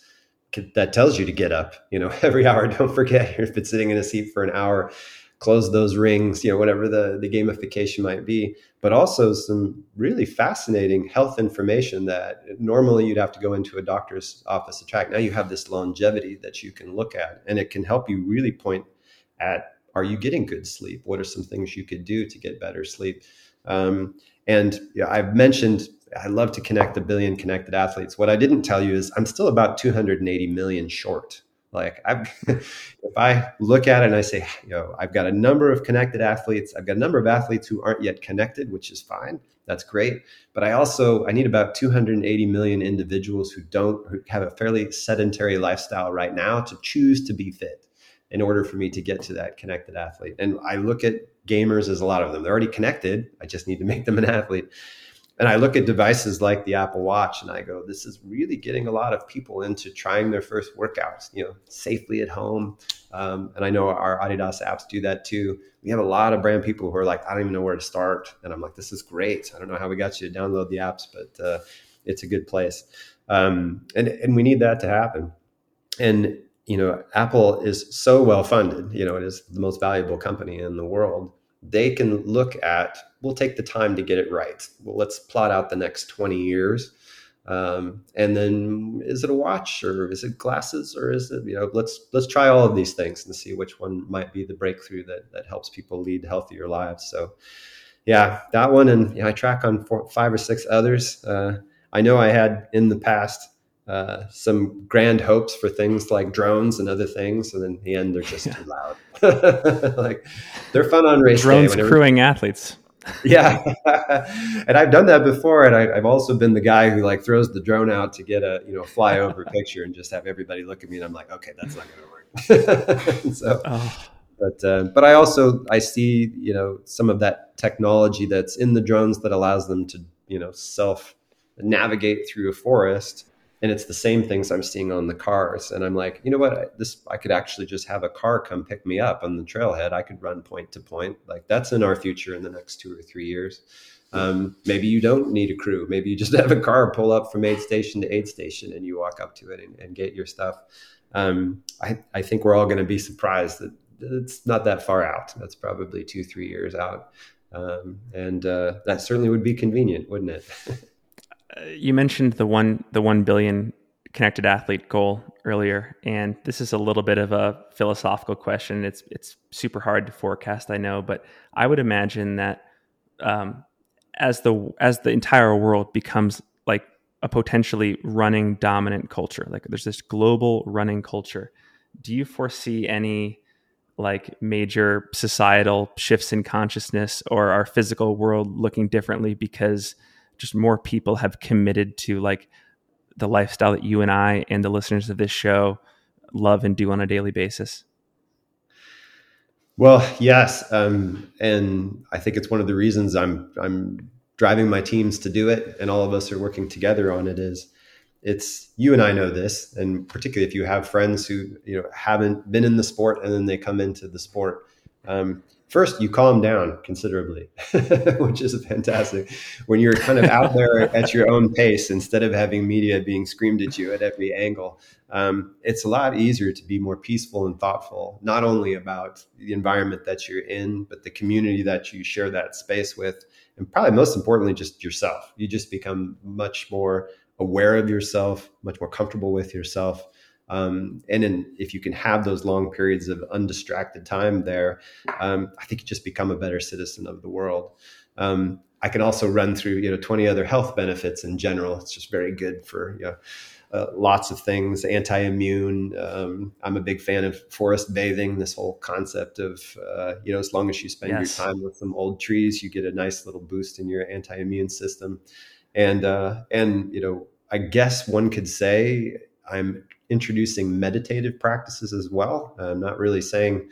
that tells you to get up you know *laughs* every hour. *laughs* Don't forget if it's sitting in a seat for an hour close those rings you know whatever the the gamification might be. But also some really fascinating health information that normally you'd have to go into a doctor's office to track. Now you have this longevity that you can look at and it can help you really point at are you getting good sleep? What are some things you could do to get better sleep? Um, and I've mentioned I love to connect a billion connected athletes. What I didn't tell you is I'm still about 280 million short. Like I've, *laughs* if I look at it and I say, you know, I've got a number of connected athletes. I've got a number of athletes who aren't yet connected, which is fine. That's great. But I also I need about 280 million individuals who don't who have a fairly sedentary lifestyle right now to choose to be fit in order for me to get to that connected athlete. And I look at gamers as a lot of them. They're already connected. I just need to make them an athlete. And I look at devices like the Apple Watch and I go, this is really getting a lot of people into trying their first workouts, you know, safely at home. Um, and I know our Adidas apps do that too. We have a lot of brand people who are like, I don't even know where to start. And I'm like, this is great. I don't know how we got you to download the apps, but uh, it's a good place. Um, and, and we need that to happen. And you know, Apple is so well funded, you know, it is the most valuable company in the world. They can look at, we'll take the time to get it right. Well, let's plot out the next 20 years. Um, and then is it a watch or is it glasses or is it, you know, let's, let's try all of these things and see which one might be the breakthrough that, that helps people lead healthier lives. So yeah, that one. And you know, I track on four, five or six others. Uh, I know I had in the past, uh, some grand hopes for things like drones and other things, and in the end, they're just yeah. too loud. *laughs* like they're fun on race drones day. Drones crewing athletes. *laughs* yeah, *laughs* and I've done that before, and I, have also been the guy who like throws the drone out to get a you know flyover picture and just have everybody look at me, and I'm like, okay, that's not going to work. so, oh. but uh, but I also I see you know some of that technology that's in the drones that allows them to you know self navigate through a forest and it's the same things I'm seeing on the cars. And I'm like, you know what? I, this I could actually just have a car come pick me up on the trailhead. I could run point to point. Like that's in our future in the next two or three years. Um, maybe you don't need a crew. Maybe you just *laughs* have a car pull up from aid station to aid station, and you walk up to it and, and get your stuff. Um, I, I think we're all going to be surprised that it's not that far out. That's probably two, three years out. Um, and uh, that certainly would be convenient, wouldn't it? *laughs* you mentioned the one the one billion connected athlete goal earlier, and this is a little bit of a philosophical question. It's it's super hard to forecast, I know, but I would imagine that um, as the as the entire world becomes like a potentially running dominant culture, like there's this global running culture. Do you foresee any like major societal shifts in consciousness or our physical world looking differently because just more people have committed to like the lifestyle that you and I and the listeners of this show love and do on a daily basis? Well, yes, um, and I think it's one of the reasons I'm I'm driving my teams to do it, and all of us are working together on it. Is it's you and I know this, and particularly if you have friends who you know haven't been in the sport and then they come into the sport. Um, first you calm down considerably, *laughs* which is fantastic. When you're kind of out there at your own pace instead of having media being screamed at you at every angle, um, it's a lot easier to be more peaceful and thoughtful, not only about the environment that you're in, but the community that you share that space with. And probably most importantly, just yourself. You just become much more aware of yourself, much more comfortable with yourself. Um, and in, if you can have those long periods of undistracted time there, um, I think you just become a better citizen of the world. Um, I can also run through you know 20 other health benefits in general. It's just very good for you know, uh, lots of things. Anti-immune. Um, I'm a big fan of forest bathing. This whole concept of uh, you know as long as you spend yes. your time with some old trees, you get a nice little boost in your anti-immune system. And uh, and you know I guess one could say I'm introducing meditative practices as well. I'm not really saying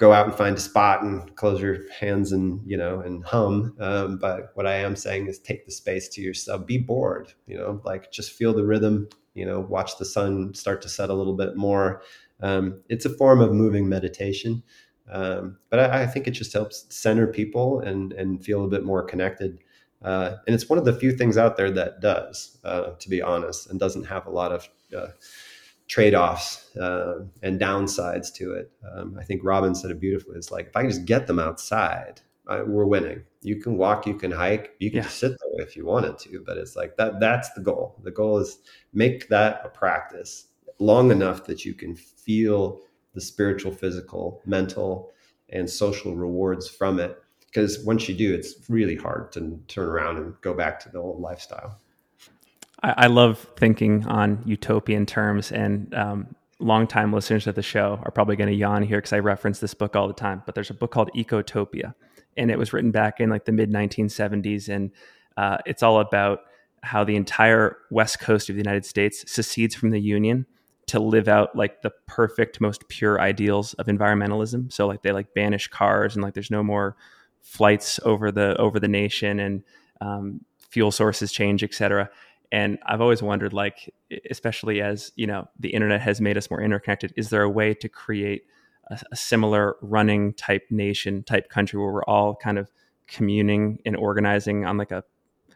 go out and find a spot and close your hands and you know and hum. Um, but what I am saying is take the space to yourself. Be bored. You know, like just feel the rhythm. You know, watch the sun start to set a little bit more. Um, it's a form of moving meditation. Um, but I, I, think it just helps center people and and feel a bit more connected. Uh, and it's one of the few things out there that does, uh, to be honest, and doesn't have a lot of uh, trade-offs uh, and downsides to it. Um, I think Robin said it beautifully. It's like if I can just get them outside, I, we're winning. You can walk, you can hike, you can yeah. sit there if you wanted to, but it's like that. That's the goal. The goal is make that a practice long enough that you can feel the spiritual, physical, mental, and social rewards from it. Because once you do, it's really hard to turn around and go back to the old lifestyle. I, I love thinking on utopian terms, and um, longtime listeners of the show are probably going to yawn here because I reference this book all the time. But there's a book called Ecotopia, and it was written back in like the mid 1970s, and uh, it's all about how the entire west coast of the United States secedes from the Union to live out like the perfect, most pure ideals of environmentalism. So like they like banish cars and like there's no more flights over the over the nation and um, fuel sources change, et cetera and i've always wondered like especially as you know the internet has made us more interconnected is there a way to create a, a, similar running type nation type country where we're all kind of communing and organizing on like a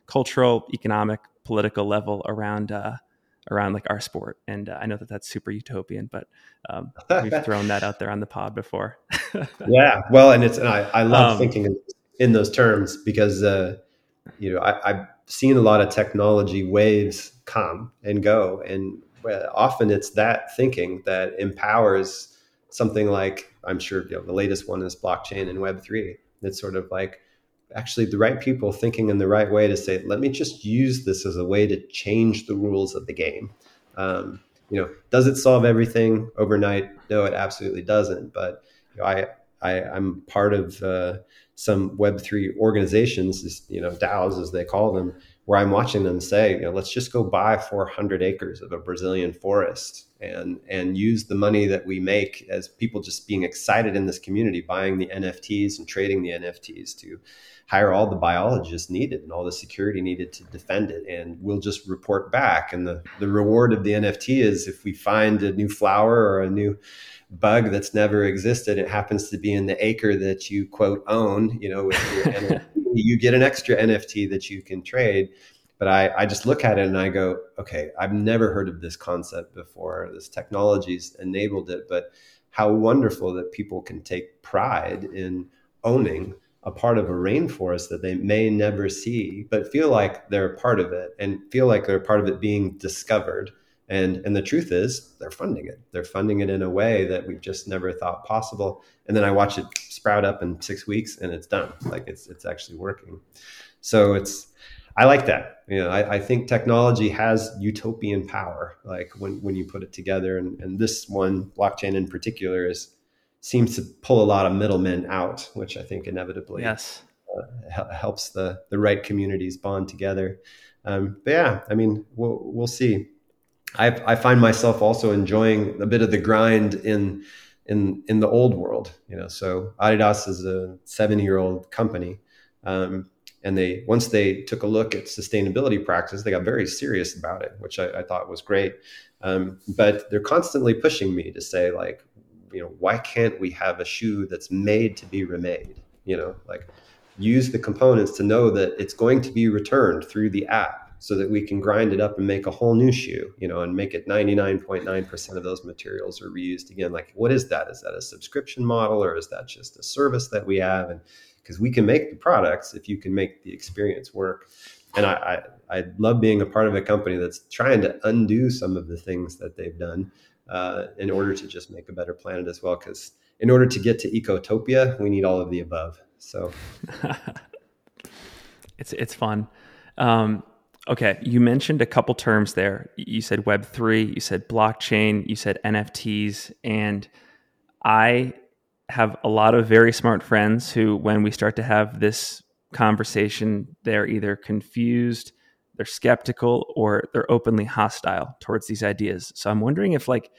cultural economic political level around uh, around like our sport? And uh, i know that that's super utopian but um, we've *laughs* thrown that out there on the pod before. *laughs* Yeah well and it's and I, I love um, thinking in, in, those terms because uh, you know I, I seen a lot of technology waves come and go. And often it's that thinking that empowers something like, I'm sure you know, the latest one is blockchain and Web3. It's sort of like actually the right people thinking in the right way to say, let me just use this as a way to change the rules of the game. Um, you know, does it solve everything overnight? No, it absolutely doesn't. But you know, I, I, am part of uh, some Web3 organizations, you know, DAOs as they call them, where I'm watching them say, you know, let's just go buy 400 acres of a Brazilian forest and and use the money that we make as people just being excited in this community, buying the NFTs and trading the NFTs to hire all the biologists needed and all the security needed to defend it. And we'll just report back. And the, the reward of the NFT is if we find a new flower or a new bug that's never existed, it happens to be in the acre that you quote own, you know, *laughs* NFT, you get an extra NFT that you can trade. But I, I just look at it and I go, okay, I've never heard of this concept before. This technology's enabled it, but how wonderful that people can take pride in owning a part of a rainforest that they may never see, but feel like they're a part of it and feel like they're a part of it being discovered. And, and the truth is, they're funding it. They're funding it in a way that we've just never thought possible. And then I watch it sprout up in six weeks, and it's done. Like it's it's actually working. So it's I like that. You know, I, I think technology has utopian power. Like when when you put it together, and, and this one blockchain in particular is seems to pull a lot of middlemen out, which I think inevitably yes uh, helps the the right communities bond together. Um, but yeah, I mean, we'll we'll see. I I find myself also enjoying a bit of the grind in in in the old world. You know, so Adidas is a seven year old company. Um, and they once they took a look at sustainability practice, they got very serious about it, which I, I thought was great. Um, but they're constantly pushing me to say like, you know, why can't we have a shoe that's made to be remade? You know, like use the components to know that it's going to be returned through the app so that we can grind it up and make a whole new shoe, you know, and make it 99.9% of those materials are reused again. Like, what is that? Is that a subscription model or is that just a service that we have? And because we can make the products if you can make the experience work. And I, I, I love being a part of a company that's trying to undo some of the things that they've done uh, in order to just make a better planet as well. Because in order to get to ecotopia, we need all of the above. So *laughs* it's it's fun. Um, okay, you mentioned a couple terms there. You said Web three, you said blockchain, you said NFTs, and I have a lot of very smart friends who, when we start to have this conversation, they're either confused they're skeptical or they're openly hostile towards these ideas. So I'm wondering if like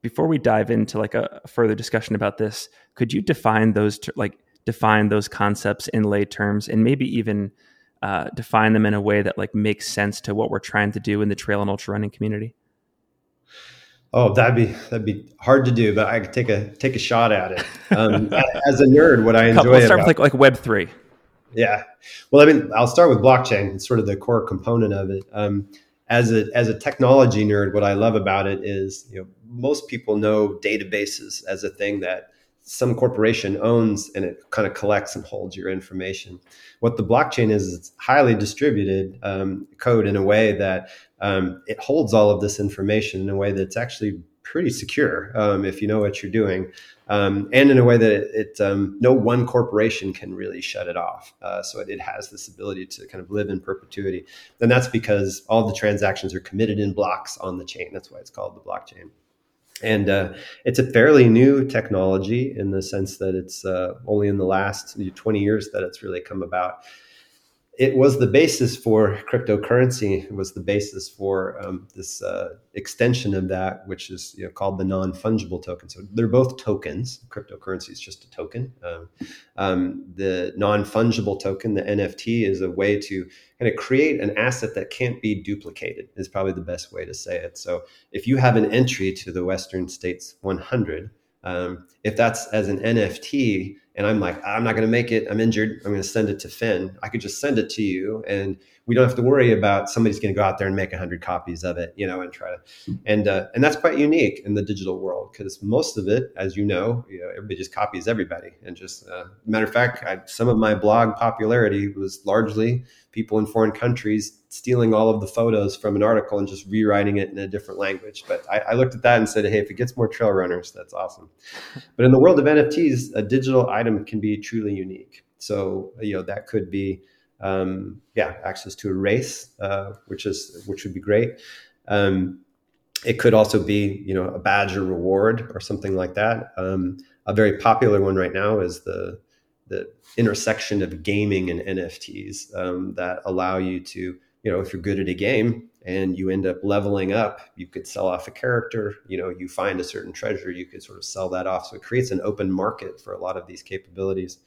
before we dive into like a further discussion about this, could you define those ter- like define those concepts in lay terms and maybe even uh, define them in a way that like makes sense to what we're trying to do in the trail and ultra running community? Oh, that'd be that'd be hard to do, but I could take a take a shot at it. Um, *laughs* as a nerd, what I enjoy. Let's start about, with like like Web three. Yeah. Well, I mean, I'll start with blockchain. It's sort of the core component of it. Um, as a as a technology nerd, what I love about it is, you know, most people know databases as a thing that some corporation owns and it kind of collects and holds your information. What the blockchain is, it's highly distributed um, code in a way that um, it holds all of this information in a way that's actually pretty secure um, if you know what you're doing um, and in a way that it, it um, no one corporation can really shut it off. Uh, so it, it, has this ability to kind of live in perpetuity, and that's because all the transactions are committed in blocks on the chain. That's why it's called the blockchain. And uh, it's a fairly new technology in the sense that it's uh, only in the last 20 years that it's really come about it was the basis for cryptocurrency. It was the basis for um, this uh, extension of that, which is you know, called the non fungible token. So they're both tokens. Cryptocurrency is just a token. Um, um, the non fungible token, the NFT, is a way to kind of create an asset that can't be duplicated. Is probably the best way to say it. So if you have an entry to the Western States 100, um, if that's as an NFT, and I'm like, I'm not going to make it. I'm injured. I'm going to send it to Finn. I could just send it to you, and we don't have to worry about somebody's going to go out there and make hundred copies of it, you know, and try to, and uh, and that's quite unique in the digital world because most of it, as you know, you know, everybody just copies everybody, and just uh, matter of fact, I, some of my blog popularity was largely people in foreign countries stealing all of the photos from an article and just rewriting it in a different language. But I, I looked at that and said, hey, if it gets more trail runners, that's awesome. *laughs* But in the world of NFTs, a digital item can be truly unique. So you know that could be um, yeah, access to a race, uh, which is which would be great. Um, it could also be you know a badge or reward or something like that. Um, a very popular one right now is the the intersection of gaming and NFTs um, that allow you to, you know, if you're good at a game and you end up leveling up, you could sell off a character. You know, you find a certain treasure, you could sort of sell that off. So it creates an open market for a lot of these capabilities.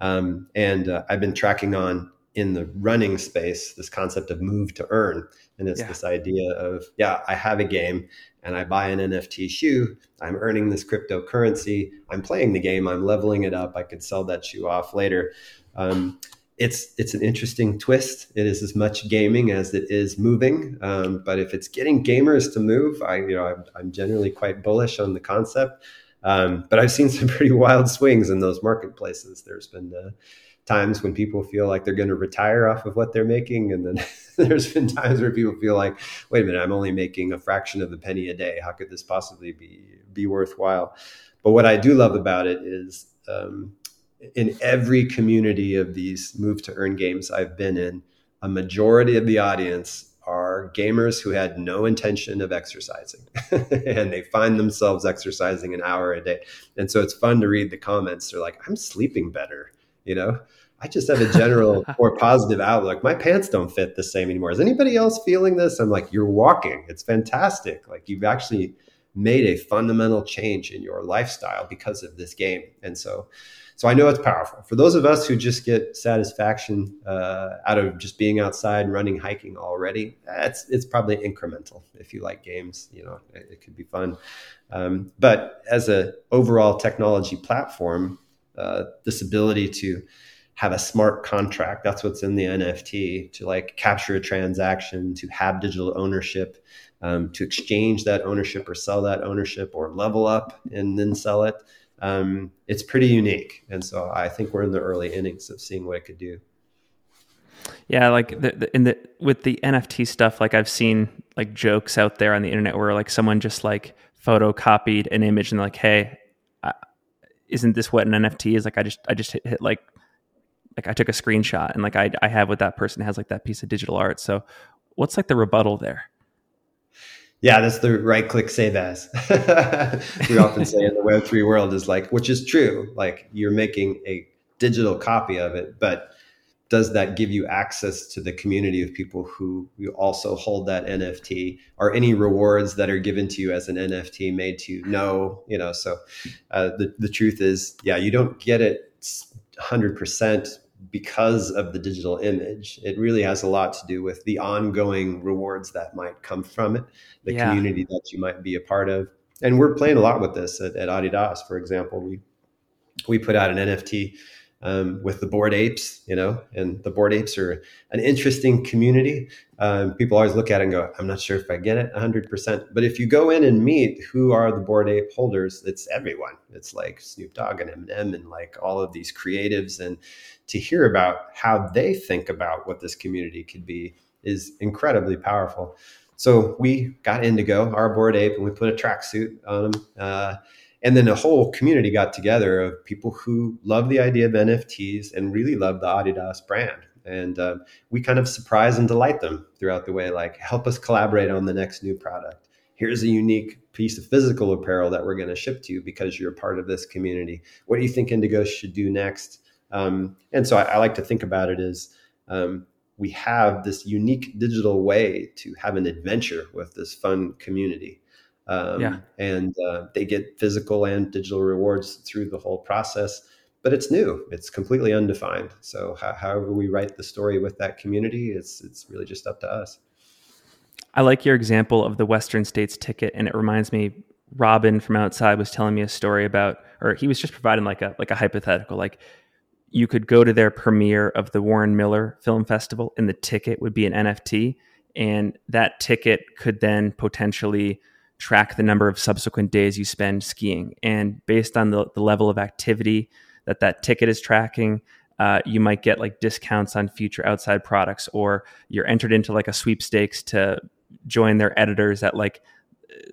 Um, and uh, I've been tracking on in the running space this concept of move to earn. And it's yeah. this idea of yeah i have a game and i buy an nft shoe. I'm earning this cryptocurrency. I'm playing the game. I'm leveling it up. I could sell that shoe off later. Um, it's it's an interesting twist. It is as much gaming as it is moving. Um, but if it's getting gamers to move i you know i'm, I'm generally quite bullish on the concept. Um, but i've seen some *laughs* pretty wild swings in those marketplaces. There's been uh, times when people feel like they're going to retire off of what they're making and then *laughs* there's been times where people feel like wait a minute i'm only making a fraction of a penny a day. How could this possibly be be worthwhile? But what i do love about it is um, in every community of these move to earn games i've been in a majority of the audience are gamers who had no intention of exercising. *laughs* And they find themselves exercising an hour a day. And so it's fun to read the comments. They're like i'm sleeping better you know? I just have a general *laughs* more positive outlook. My pants don't fit the same anymore. Is anybody else feeling this? I'm like you're walking. It's fantastic. Like you've actually made a fundamental change in your lifestyle because of this game. And so so i know it's powerful. For those of us who just get satisfaction uh, out of just being outside and running hiking already it's it's probably incremental. If you like games you know it, it could be fun. Um, but as a overall technology platform uh, this ability to have a smart contract that's what's in the nft to like capture a transaction to have digital ownership um, to exchange that ownership or sell that ownership or level up and then sell it um, it's pretty unique. And so i think we're in the early innings of seeing what it could do. Yeah like the, the, in the with the nft stuff like i've seen like jokes out there on the internet where like someone just like photocopied an image and like hey isn't this what an NFT is? Like I just I just hit, hit like like I took a screenshot and like I I have what that person has like that piece of digital art. So what's like the rebuttal there? Yeah, that's the right click save as. *laughs* we often say in the Web three world is like, which is true. Like you're making a digital copy of it, but does that give you access to the community of people who you also hold that NFT? Are any rewards that are given to you as an NFT made to you? No, you know. So uh, the the truth is, yeah, you don't get it hundred percent because of the digital image. It really has a lot to do with the ongoing rewards that might come from it, the yeah. community that you might be a part of. And we're playing a lot with this at, at Adidas, for example. We we put out an NFT um, with the Bored Apes, you know, and the Bored Apes are an interesting community. Um, people always look at it and go, I'm not sure if I get it 100%. But if you go in and meet who are the Bored Ape holders, it's everyone. It's like Snoop Dogg and Eminem and like all of these creatives. And to hear about how they think about what this community could be is incredibly powerful. So we got Indigo, our Bored Ape, and we put a tracksuit on him. Uh, and then a whole community got together of people who love the idea of NFTs and really love the Adidas brand. And uh, we kind of surprise and delight them throughout the way, like help us collaborate on the next new product. Here's a unique piece of physical apparel that we're going to ship to you because you're a part of this community. What do you think Indigo should do next? Um, and so I, I, like to think about it as um, we have this unique digital way to have an adventure with this fun community. Um, yeah. And uh, they get physical and digital rewards through the whole process. But it's new; it's completely undefined. So, however we write the story with that community, it's it's really just up to us. I like your example of the Western States ticket, and it reminds me. Robin from outside was telling me a story about, or he was just providing like a like a hypothetical, like you could go to their premiere of the Warren Miller Film Festival, and the ticket would be an NFT, and that ticket could then potentially track the number of subsequent days you spend skiing. And based on the, the level of activity that that ticket is tracking, uh, you might get like discounts on future outside products, or you're entered into like a sweepstakes to join their editors at like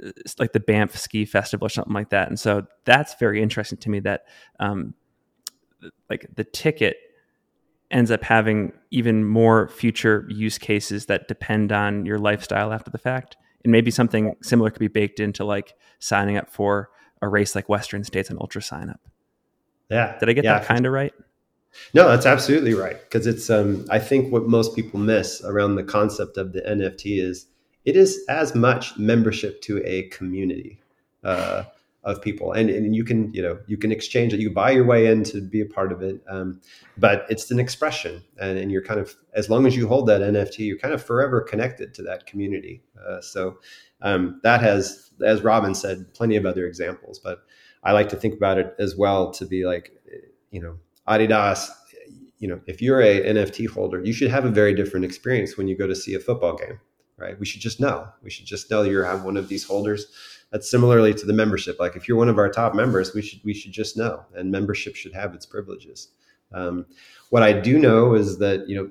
uh, like the Banff Ski Festival or something like that. And so that's very interesting to me that um, like the ticket ends up having even more future use cases that depend on your lifestyle after the fact and maybe something similar could be baked into like signing up for a race like Western States and UltraSignup. Yeah. Did I get yeah, that kind of right? No, that's absolutely right. Because it's, um, I think what most people miss around the concept of the NFT is it is as much membership to a community uh, of people, and, and you can, you know, you can exchange it. You buy your way in to be a part of it, um, but it's an expression, and, and, you're kind of, as long as you hold that NFT, you're kind of forever connected to that community. Uh, so um, that has, as Robin said, plenty of other examples, but I like to think about it as well to be like, you know, Adidas, you know, if you're a NFT holder, you should have a very different experience when you go to see a football game, right? We should just know. We should just know you're one of these holders. That's similarly to the membership. Like if you're one of our top members, we should we should just know, and membership should have its privileges. Um, what I do know is that you know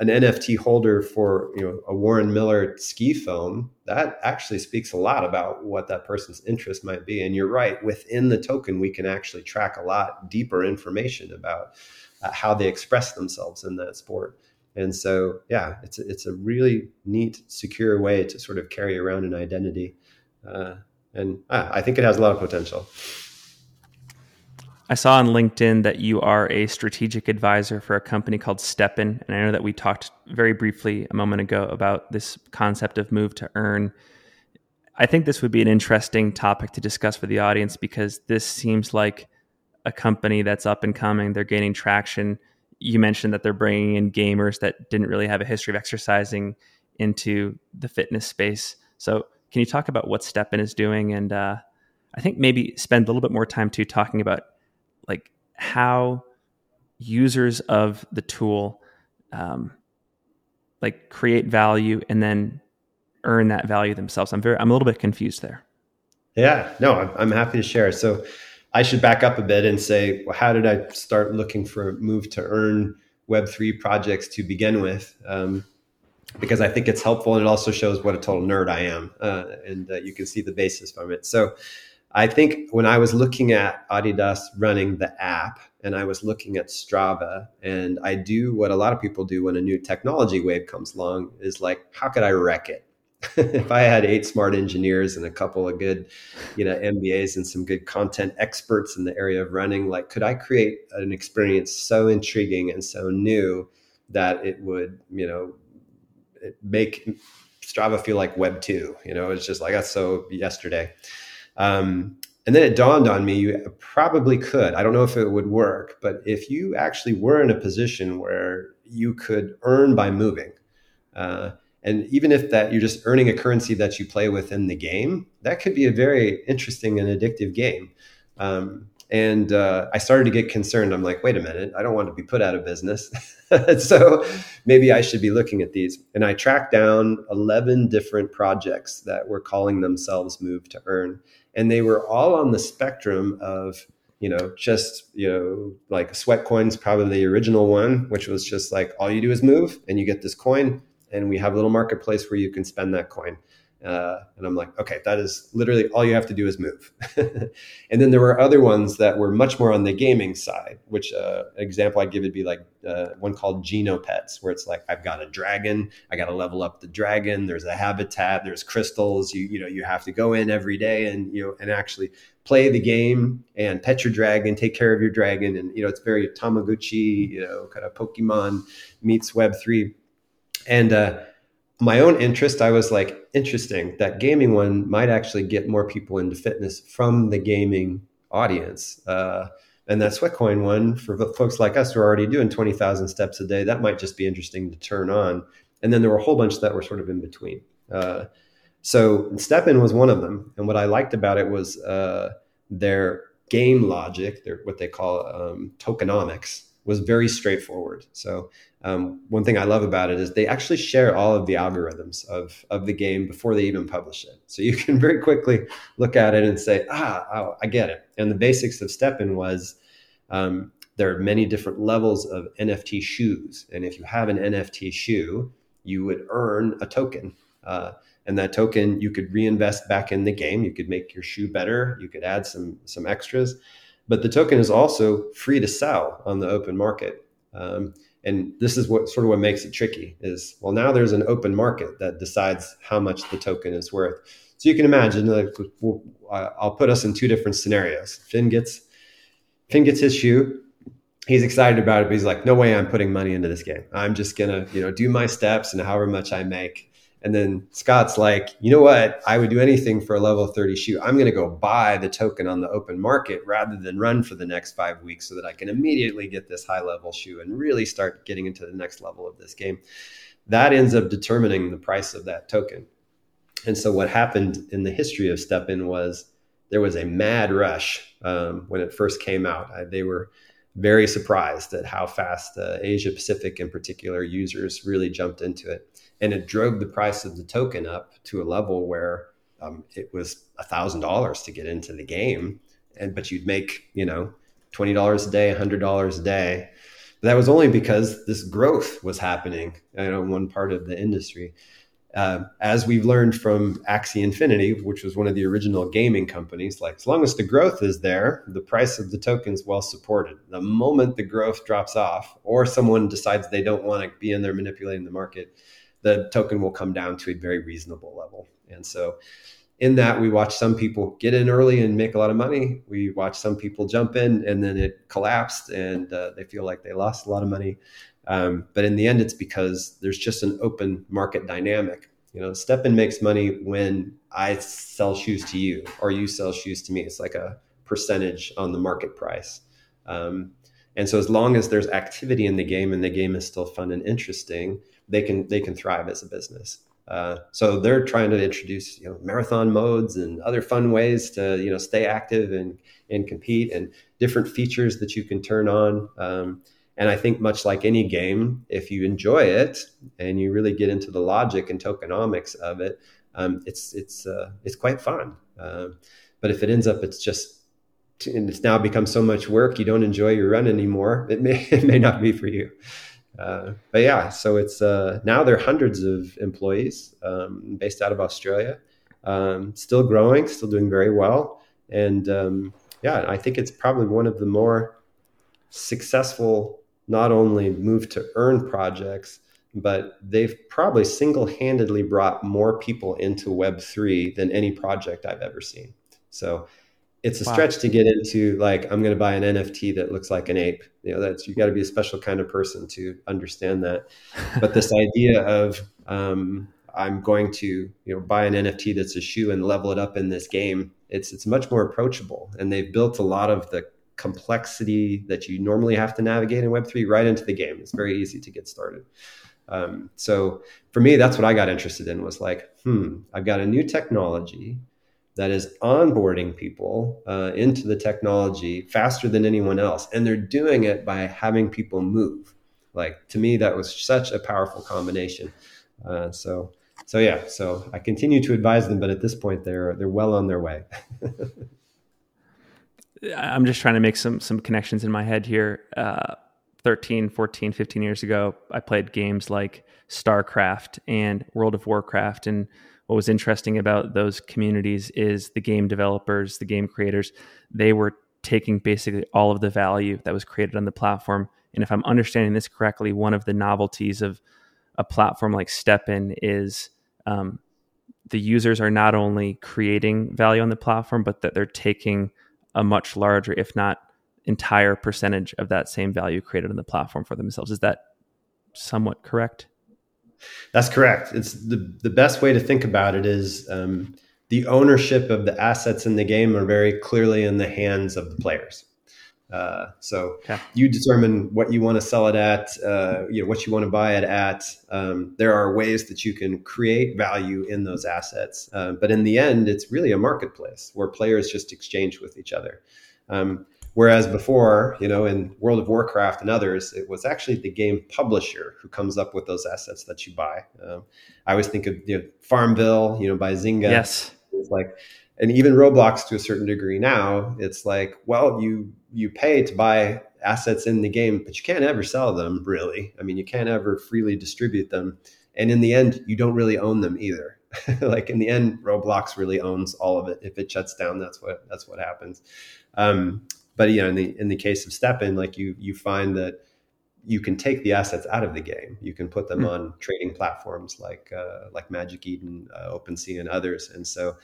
an NFT holder for you know a Warren Miller ski foam that actually speaks a lot about what that person's interest might be. And you're right, within the token, we can actually track a lot deeper information about uh, how they express themselves in that sport. And so, yeah, it's a, it's a really neat, secure way to sort of carry around an identity, uh, and uh, I think it has a lot of potential. I saw on LinkedIn that you are a strategic advisor for a company called STEPN. And I know that we talked very briefly a moment ago about this concept of move to earn. I think this would be an interesting topic to discuss for the audience because this seems like a company that's up and coming. They're gaining traction. You mentioned that they're bringing in gamers that didn't really have a history of exercising into the fitness space. So, can you talk about what STEPN is doing? And uh, I think maybe spend a little bit more time too talking about like how users of the tool um, like create value and then earn that value themselves. I'm very I'm a little bit confused there. Yeah, no, I'm, I'm happy to share. So I should back up a bit and say, well, how did I start looking for a move to earn Web3 projects to begin with? Um, because I think it's helpful and it also shows what a total nerd I am. Uh, and uh, you can see the basis from it. So I think when I was looking at Adidas running the app and I was looking at Strava, and I do what a lot of people do when a new technology wave comes along is like, how could I wreck it? *laughs* if I had eight smart engineers and a couple of good, you know, MBAs and some good content experts in the area of running, like, could I create an experience so intriguing and so new that it would, you know, make Strava feel like Web two? You know, it's just like that's so yesterday. Um, and then it dawned on me, you probably could. I don't know if it would work, but if you actually were in a position where you could earn by moving, uh, and even if that you're just earning a currency that you play within the game, that could be a very interesting and addictive game. Um, and uh, I started to get concerned. I'm like, wait a minute, I don't want to be put out of business. *laughs* so maybe I should be looking at these. And I tracked down 11 different projects that were calling themselves Move to Earn and they were all on the spectrum of you know just you know like Sweatcoin's probably the original one which was just like all you do is move and you get this coin and we have a little marketplace where you can spend that coin uh, and I'm like, okay, that is literally all you have to do is move. *laughs* and then there were other ones that were much more on the gaming side, which uh, example I'd give would be like uh, one called Genopets, where it's like I've got a dragon, I got to level up the dragon. There's a habitat, there's crystals. You you know you have to go in every day and you know and actually play the game and pet your dragon, take care of your dragon, and you know it's very Tamagotchi, you know, kind of Pokemon meets Web three, and uh, my own interest, I was like, interesting, that gaming one might actually get more people into fitness from the gaming audience. Uh, and that Sweatcoin one for folks like us who are already doing 20,000 steps a day, that might just be interesting to turn on. And then there were a whole bunch that were sort of in between. Uh, so STEPN was one of them. And what I liked about it was uh, their game logic, their what they call um, tokenomics, was very straightforward. So um, one thing I love about it is they actually share all of the algorithms of, of the game before they even publish it. So you *laughs* can very quickly look at it and say, ah, oh, I get it. And the basics of STEPN was um, there are many different levels of NFT shoes. And if you have an NFT shoe, you would earn a token. Uh, and that token you could reinvest back in the game. You could make your shoe better. You could add some some extras but the token is also free to sell on the open market. Um, and this is what sort of what makes it tricky is well now there's an open market that decides how much the token is worth. So you can imagine like I'll put us in two different scenarios. Finn gets Finn gets his shoe. he's excited about it, but he's like, no way I'm putting money into this game. I'm just gonna, you know, do my steps and however much I make. And then Scott's like, you know what? I would do anything for a level 30 shoe. I'm going to go buy the token on the open market rather than run for the next five weeks so that I can immediately get this high level shoe and really start getting into the next level of this game. That ends up determining the price of that token. And so what happened in the history of STEPN was there was a mad rush um, when it first came out. I, they were very surprised at how fast uh, Asia Pacific, in particular, users really jumped into it, and it drove the price of the token up to a level where um, it was a thousand dollars to get into the game, and but you'd make you know twenty dollars a day, hundred dollars a day. But that was only because this growth was happening, you know, in one part of the industry uh, as we've learned from Axie Infinity, which was one of the original gaming companies, like as long as the growth is there, the price of the token's well supported. The moment the growth drops off, or someone decides they don't want to be in there manipulating the market, the token will come down to a very reasonable level. And so, in that, we watch some people get in early and make a lot of money. We watch some people jump in and then it collapsed and uh, they feel like they lost a lot of money. Um, but in the end, it's because there's just an open market dynamic. You know, STEPN makes money when I sell shoes to you or you sell shoes to me. It's like a percentage on the market price. Um, and so as long as there's activity in the game and the game is still fun and interesting, they can they can thrive as a business. Uh, so they're trying to introduce you know marathon modes and other fun ways to you know stay active and and compete and different features that you can turn on. Um, and I think, much like any game, if you enjoy it and you really get into the logic and tokenomics of it, um, it's it's uh, it's quite fun. Uh, but if it ends up, it's just and it's now become so much work, you don't enjoy your run anymore. It may *laughs* it may not be for you. Uh, but yeah, so it's uh, now there are hundreds of employees um, based out of Australia, um, still growing, still doing very well, and um, yeah, I think it's probably one of the more successful not only move to earn projects, but they've probably single handedly brought more people into Web3 than any project I've ever seen. So it's a wow. stretch to get into like, I'm going to buy an NFT that looks like an ape. You know, that's, you got to be a special kind of person to understand that. But this *laughs* idea of, um, I'm going to, you know, buy an NFT that's a shoe and level it up in this game. It's, it's much more approachable. And they've built a lot of the complexity that you normally have to navigate in Web3 right into the game. It's very easy to get started. Um, so for me, that's what I got interested in was like, hmm, I've got a new technology that is onboarding people uh, into the technology faster than anyone else. And they're doing it by having people move. Like to me, that was such a powerful combination. Uh, so, so yeah, so I continue to advise them, but at this point, they're they're well on their way. *laughs* I'm just trying to make some some connections in my head here. Uh, 13, 14, 15 years ago, I played games like StarCraft and World of Warcraft. And what was interesting about those communities is the game developers, the game creators, they were taking basically all of the value that was created on the platform. And if I'm understanding this correctly, one of the novelties of a platform like STEPN is um, the users are not only creating value on the platform, but that they're taking a much larger, if not entire percentage of that same value created on the platform for themselves. Is that somewhat correct? That's correct. It's the, the best way to think about it is um, the ownership of the assets in the game are very clearly in the hands of the players. Uh, so okay. you determine what you want to sell it at, uh, you know, what you want to buy it at. Um, there are ways that you can create value in those assets, uh, but in the end, it's really a marketplace where players just exchange with each other. Um, whereas before, you know, in World of Warcraft and others, it was actually the game publisher who comes up with those assets that you buy. Um, I always think of you know, Farmville, you know, by Zynga. Yes, it's like and even Roblox to a certain degree now, it's like, well, you you pay to buy assets in the game, but you can't ever sell them really. I mean, you can't ever freely distribute them. And in the end, you don't really own them either. *laughs* like in the end, Roblox really owns all of it. If it shuts down, that's what that's what happens. Um, but you know, in the in the case of STEPN, like you you find that you can take the assets out of the game. You can put them mm. on trading platforms like uh, like Magic Eden, uh, OpenSea, and others. And so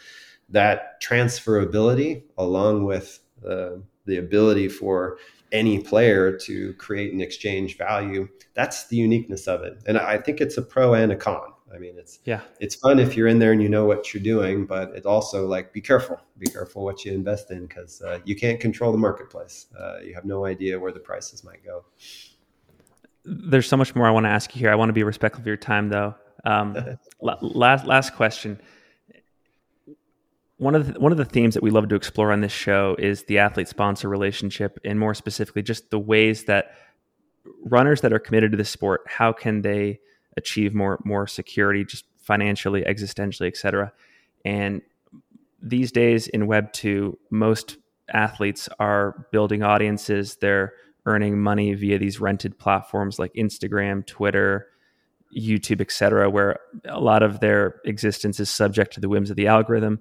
that transferability, along with uh, the ability for any player to create and exchange value. That's the uniqueness of it. And I think it's a pro and a con. I mean, it's yeah, it's fun if you're in there and you know what you're doing, but it's also like be careful, be careful what you invest in because uh, you can't control the marketplace. Uh, you have no idea where the prices might go. There's so much more I want to ask you here. I want to be respectful of your time, though. Um, *laughs* last last question. One of the, one of the themes that we love to explore on this show is the athlete sponsor relationship, and more specifically, just the ways that runners that are committed to the sport, how can they achieve more more security, just financially, existentially, etc. And these days in Web two, most athletes are building audiences. They're earning money via these rented platforms like Instagram, Twitter, YouTube, etc., where a lot of their existence is subject to the whims of the algorithm.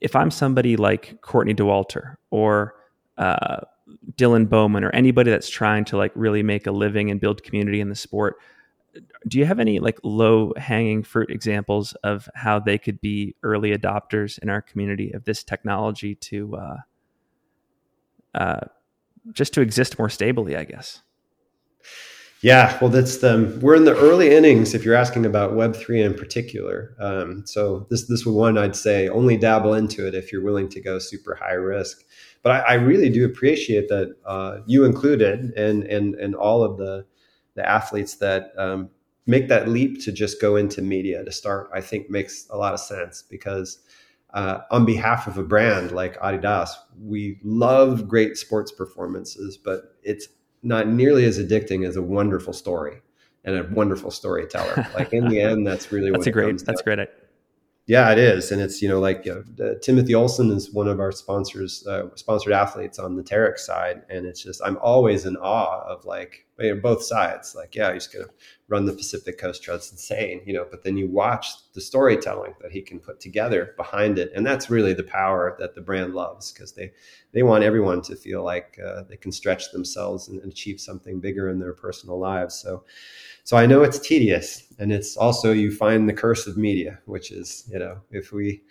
If I'm somebody like Courtney Dauwalter or uh, Dylan Bowman or anybody that's trying to like really make a living and build community in the sport, do you have any like low hanging fruit examples of how they could be early adopters in our community of this technology to uh, uh, just to exist more stably i guess? Yeah well that's the we're in the early innings if you're asking about web3 in particular. Um, so this this one i'd say only dabble into it if you're willing to go super high risk. But i, I really do appreciate that uh, you included and and and all of the the athletes that um, make that leap to just go into media to start, I think makes a lot of sense because uh, on behalf of a brand like Adidas, we love great sports performances, but it's not nearly as addicting as a wonderful story and a wonderful storyteller. Like in the end, that's really *laughs* that's a great that's great. Yeah, it is, and it's you know like know, Timothy Olson is one of our sponsors, uh, sponsored athletes on the Terrex side, and it's just I'm always in awe of like you know, both sides. Like, yeah, he's to run the Pacific Coast Trail. It's insane, you know. But then you watch the storytelling that he can put together behind it, and that's really the power that the brand loves because they they want everyone to feel like uh, they can stretch themselves and achieve something bigger in their personal lives. So so I know it's tedious, and it's also you find the curse of media, which is you know if we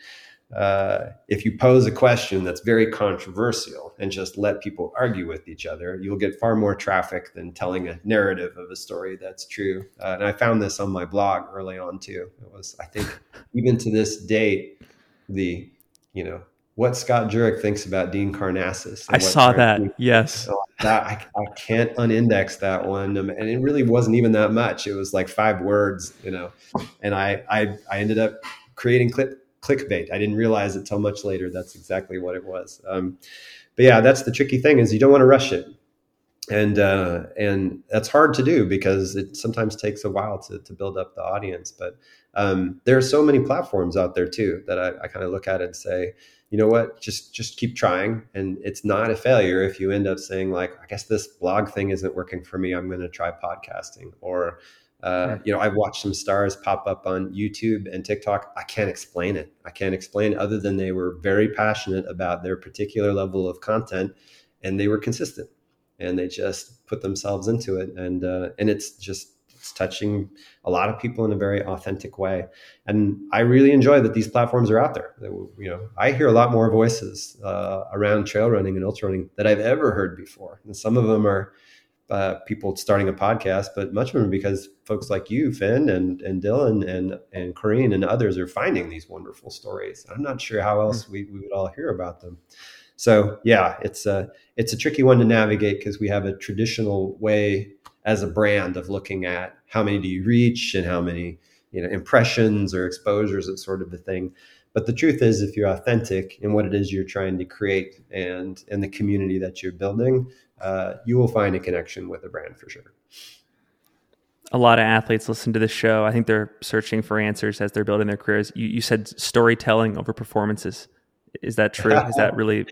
uh, if you pose a question that's very controversial and just let people argue with each other, you'll get far more traffic than telling a narrative of a story that's true. Uh, and I found this on my blog early on too. It was I think even to this date the you know what Scott Jurek thinks about Dean Karnazes. I saw that. Yes. So that, I, I can't unindex that one. Um, and it really wasn't even that much. It was like five words, you know, and I, I, I ended up creating clip clickbait. I didn't realize it till much later. That's exactly what it was. Um, but yeah, that's the tricky thing is you don't want to rush it. And, uh, and that's hard to do because it sometimes takes a while to, to build up the audience. But um, there are so many platforms out there too that I, I kind of look at it and say, you know what? Just just keep trying. And it's not a failure if you end up saying like i guess this blog thing isn't working for me. I'm going to try podcasting. Or uh, you know i've watched some stars pop up on youtube and tiktok. I can't explain it. I can't explain other than they were very passionate about their particular level of content and they were consistent. And they just put themselves into it. And uh, and it's just it's touching a lot of people in a very authentic way. And I really enjoy that these platforms are out there. You know, I hear a lot more voices uh, around trail running and ultra running that I've ever heard before. And some of them are uh, people starting a podcast, but much of them because folks like you, Finn, and and Dylan, and and Corrine, and others are finding these wonderful stories. I'm not sure how else we, we would all hear about them. So yeah, it's a it's a tricky one to navigate because we have a traditional way as a brand of looking at how many do you reach and how many you know impressions or exposures that sort of a thing. But the truth is if you're authentic in what it is you're trying to create and in the community that you're building uh, you will find a connection with a brand for sure. A lot of athletes listen to this show. I think they're searching for answers as they're building their careers. You, you said storytelling over performances. Is that true? Is that *laughs* really is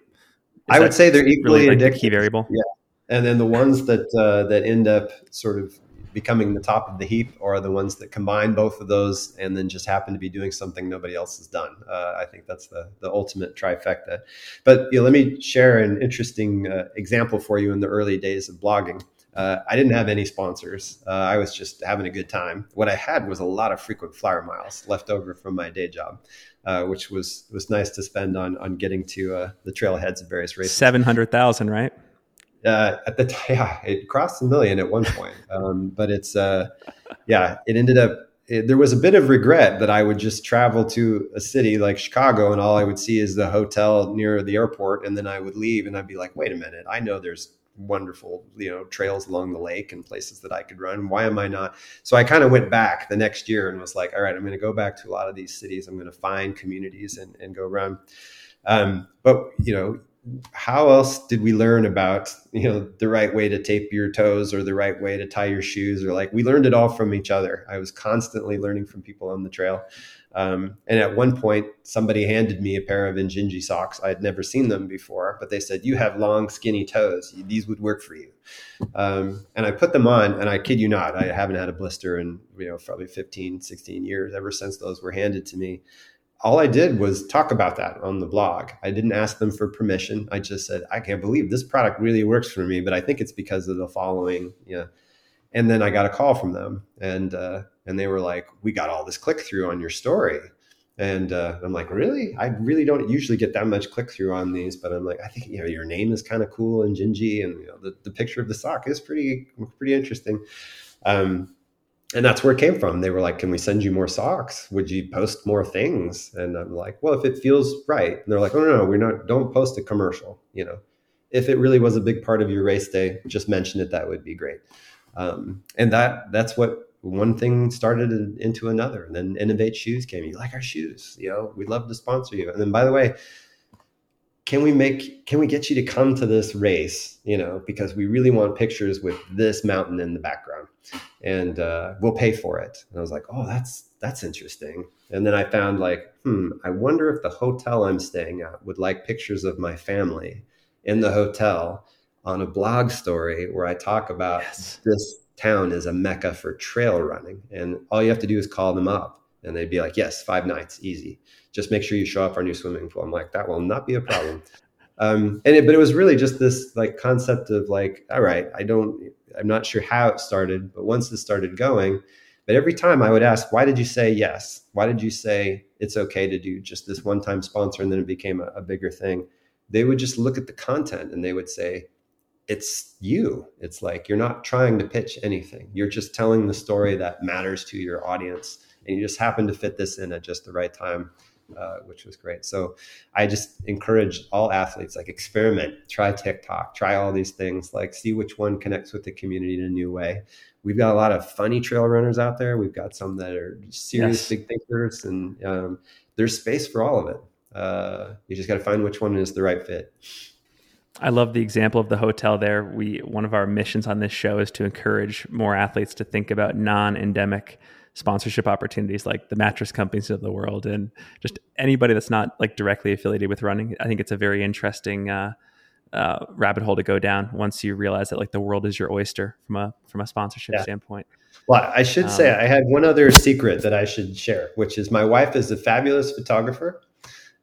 i would say they're equally really like the key variable? Yeah and then the ones that uh, that end up sort of becoming the top of the heap are the ones that combine both of those and then just happen to be doing something nobody else has done. Uh, I think that's the the ultimate trifecta. But you know, let me share an interesting uh, example for you in the early days of blogging. Uh, I didn't have any sponsors. Uh, I was just having a good time. What I had was a lot of frequent flyer miles left over from my day job, uh, which was was nice to spend on on getting to uh, the trailheads of various races. Seven hundred thousand, right? Uh, at the *laughs* yeah, it crossed a million at one point. Um, but it's, uh, yeah, it ended up, it, there was a bit of regret that I would just travel to a city like Chicago and all I would see is the hotel near the airport. And then I would leave and I'd be like, wait a minute, I know there's wonderful, you know, trails along the lake and places that I could run. Why am I not? So I kind of went back the next year and was like, all right, I'm going to go back to a lot of these cities. I'm going to find communities and, and go run. Um, but you know, how else did we learn about you know the right way to tape your toes or the right way to tie your shoes? Or like we learned it all from each other. I was constantly learning from people on the trail. Um, and at one point somebody handed me a pair of injinji socks. I had never seen them before but they said you have long skinny toes. These would work for you. Um, and i put them on and i kid you not i haven't had a blister in you know probably 15 16 years ever since those were handed to me all I did was talk about that on the blog. I didn't ask them for permission. I just said, I can't believe this product really works for me, but I think it's because of the following. Yeah. And then I got a call from them and, uh, and they were like, we got all this click through on your story. And uh, I'm like, really? I really don't usually get that much click through on these, but I'm like, I think you know your name is kind of cool Injinji, and you know the, the picture of the sock is pretty pretty interesting. Um, and that's where it came from. They were like, "Can we send you more socks? Would you post more things?" And I'm like, "Well, if it feels right." And they're like, "Oh no, no, we're not. Don't post a commercial. You know, if it really was a big part of your race day, just mention it. That would be great." Um, and that that's what one thing started into another. And then Inov-8 Shoes came. You like our shoes? You know, we'd love to sponsor you. And then by the way, can we make can we get you to come to this race you know because we really want pictures with this mountain in the background. And uh, we'll pay for it. And i was like oh that's that's interesting. And then i found like hmm i wonder if the hotel i'm staying at would like pictures of my family in the hotel on a blog story where i talk about yes. this town is a mecca for trail running. And all you have to do is call them up and they'd be like yes five nights easy just make sure you show up on your swimming pool. I'm like, that will not be a problem. *laughs* Um, and it, but it was really just this like concept of like, all right, I don't, I'm not sure how it started, but once it started going, but every time I would ask, why did you say yes? Why did you say it's okay to do just this one time sponsor? And then it became a, a bigger thing. They would just look at the content and they would say, it's you. It's like you're not trying to pitch anything. You're just telling the story that matters to your audience. And you just happen to fit this in at just the right time uh, which was great. So I just encourage all athletes like experiment, try TikTok, try all these things, like see which one connects with the community in a new way. We've got a lot of funny trail runners out there. We've got some that are serious yes. big thinkers, and um, there's space for all of it. Uh, you just got to find which one is the right fit. I love the example of the hotel there. We one of our missions on this show is to encourage more athletes to think about non-endemic sponsorship opportunities like the mattress companies of the world and just anybody that's not like directly affiliated with running. I think it's a very interesting uh, uh, rabbit hole to go down once you realize that like the world is your oyster from a from a sponsorship yeah. standpoint. Well, I should um, say I had one other secret that I should share, which is my wife is a fabulous photographer,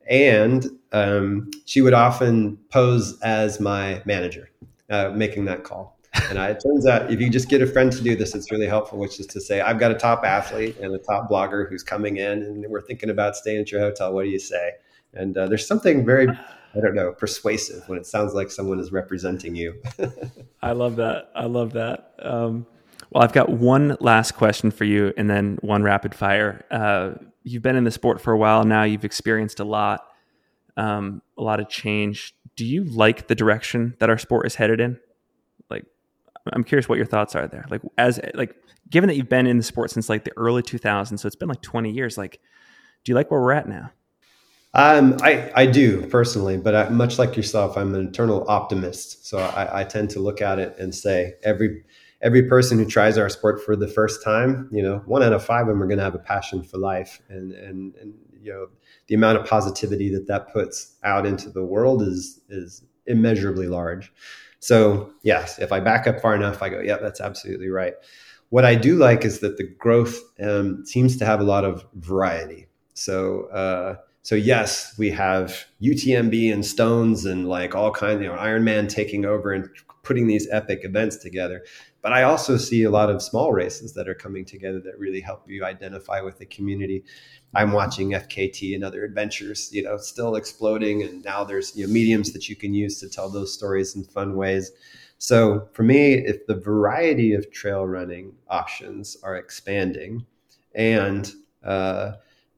and um, she would often pose as my manager, uh, making that call. And I, it turns out if you just get a friend to do this, it's really helpful, which is to say, I've got a top athlete and a top blogger who's coming in and we're thinking about staying at your hotel. What do you say? And uh, there's something very, I don't know, persuasive when it sounds like someone is representing you. *laughs* I love that. I love that. Um, well, I've got one last question for you and then one rapid fire. Uh, you've been in the sport for a while now, you've experienced a lot, um, a lot of change. Do you like the direction that our sport is headed in? I'm curious what your thoughts are there. Like as like given that you've been in the sport since like the early 2000s, so it's been like 20 years. Like, do you like where we're at now? Um, I I do personally, but I, much like yourself, I'm an eternal optimist. So I, I tend to look at it and say every every person who tries our sport for the first time, you know, one out of five of them are going to have a passion for life, and and and you know the amount of positivity that that puts out into the world is is immeasurably large. So, yes, if I back up far enough, I go, yeah, that's absolutely right. What I do like is that the growth um, seems to have a lot of variety. So, uh, so yes, we have UTMB and Stones and like all kinds, you know, Ironman taking over and putting these epic events together. But I also see a lot of small races that are coming together that really help you identify with the community. I'm watching FKT and other adventures, you know, still exploding, and now there's you know mediums that you can use to tell those stories in fun ways. So for me, if the variety of trail running options are expanding and uh,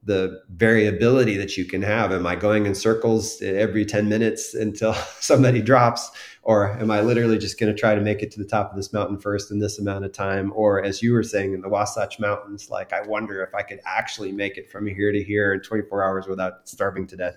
the variability that you can have. Am I going in circles every 10 minutes until *laughs* somebody drops? Or am I literally just going to try to make it to the top of this mountain first in this amount of time? Or as you were saying in the Wasatch Mountains, like I wonder if I could actually make it from here to here in 24 hours without starving to death.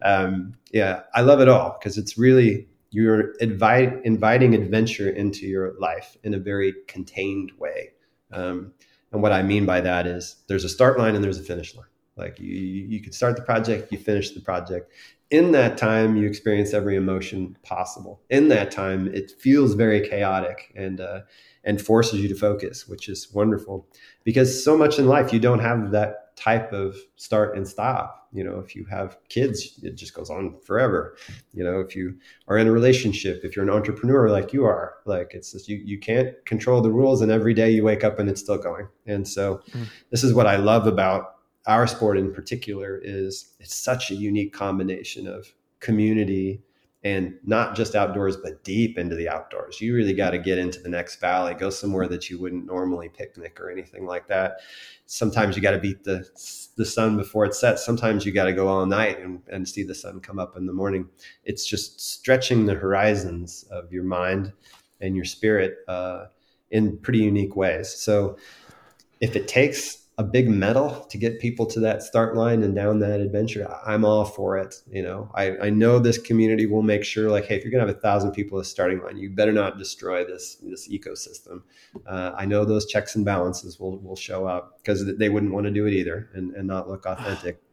Um, yeah, I love it all because it's really you're invite, inviting adventure into your life in a very contained way. Um, and what I mean by that is there's a start line and there's a finish line. Like you, you could start the project, you finish the project. In that time, you experience every emotion possible. In that time, it feels very chaotic and uh, and forces you to focus, which is wonderful. Because so much in life, you don't have that type of start and stop. You know, if you have kids, it just goes on forever. You know, if you are in a relationship, if you're an entrepreneur like you are, like it's just you you can't control the rules, and every day you wake up and it's still going. And so, mm. this is what I love about our sport in particular is it's such a unique combination of community and not just outdoors but deep into the outdoors. You really got to get into the next valley go somewhere that you wouldn't normally picnic or anything like that. Sometimes you got to beat the the sun before it sets. Sometimes you got to go all night and, and see the sun come up in the morning. It's just stretching the horizons of your mind and your spirit uh, in pretty unique ways. So if it takes a big medal to get people to that start line and down that adventure, I'm all for it. You know, I, I know this community will make sure like, hey, if you're gonna have a thousand people at the starting line, you better not destroy this this ecosystem. Uh, I know those checks and balances will will show up because they wouldn't want to do it either and, and not look authentic. *sighs*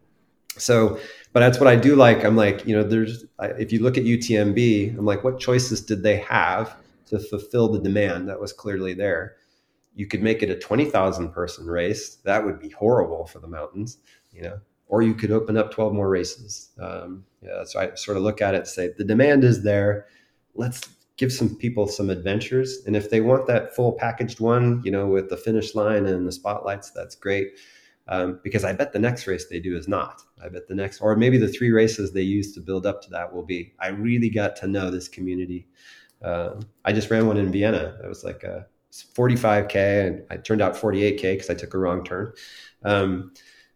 So, but that's what I do like. I'm like, you know, there's if you look at UTMB, I'm like, what choices did they have to fulfill the demand that was clearly there? You could make it a 20,000 person race. That would be horrible for the mountains, you know, or you could open up 12 more races. Um, yeah, so I sort of look at it and say, the demand is there. Let's give some people some adventures. And if they want that full packaged one, you know, with the finish line and the spotlights, that's great. Um, because I bet the next race they do is not. I bet the next, or maybe the three races they use to build up to that will be. I really got to know this community. Uh, I just ran one in Vienna. It was like a 45k and I turned out 48k because I took a wrong turn. Um,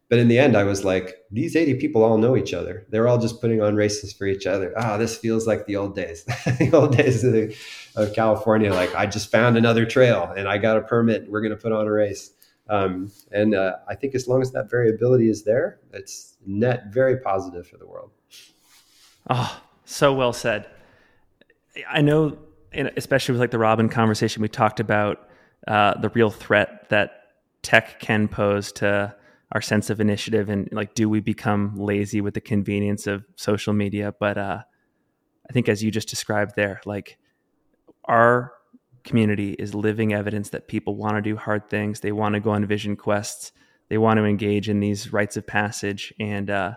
but in the end, I was like, these 80 people all know each other. They're all just putting on races for each other. Ah, oh, this feels like the old days, *laughs* the old days of, the, of, California. Like I just found another trail and I got a permit. We're going to put on a race. Um, and uh, I think as long as that variability is there, it's net very positive for the world. Oh, so well said. I know and especially with like the Robin conversation, we talked about uh, the real threat that tech can pose to our sense of initiative and like do we become lazy with the convenience of social media? But uh, i think as you just described there like our community is living evidence that people want to do hard things. They want to go on vision quests. They want to engage in these rites of passage. And uh,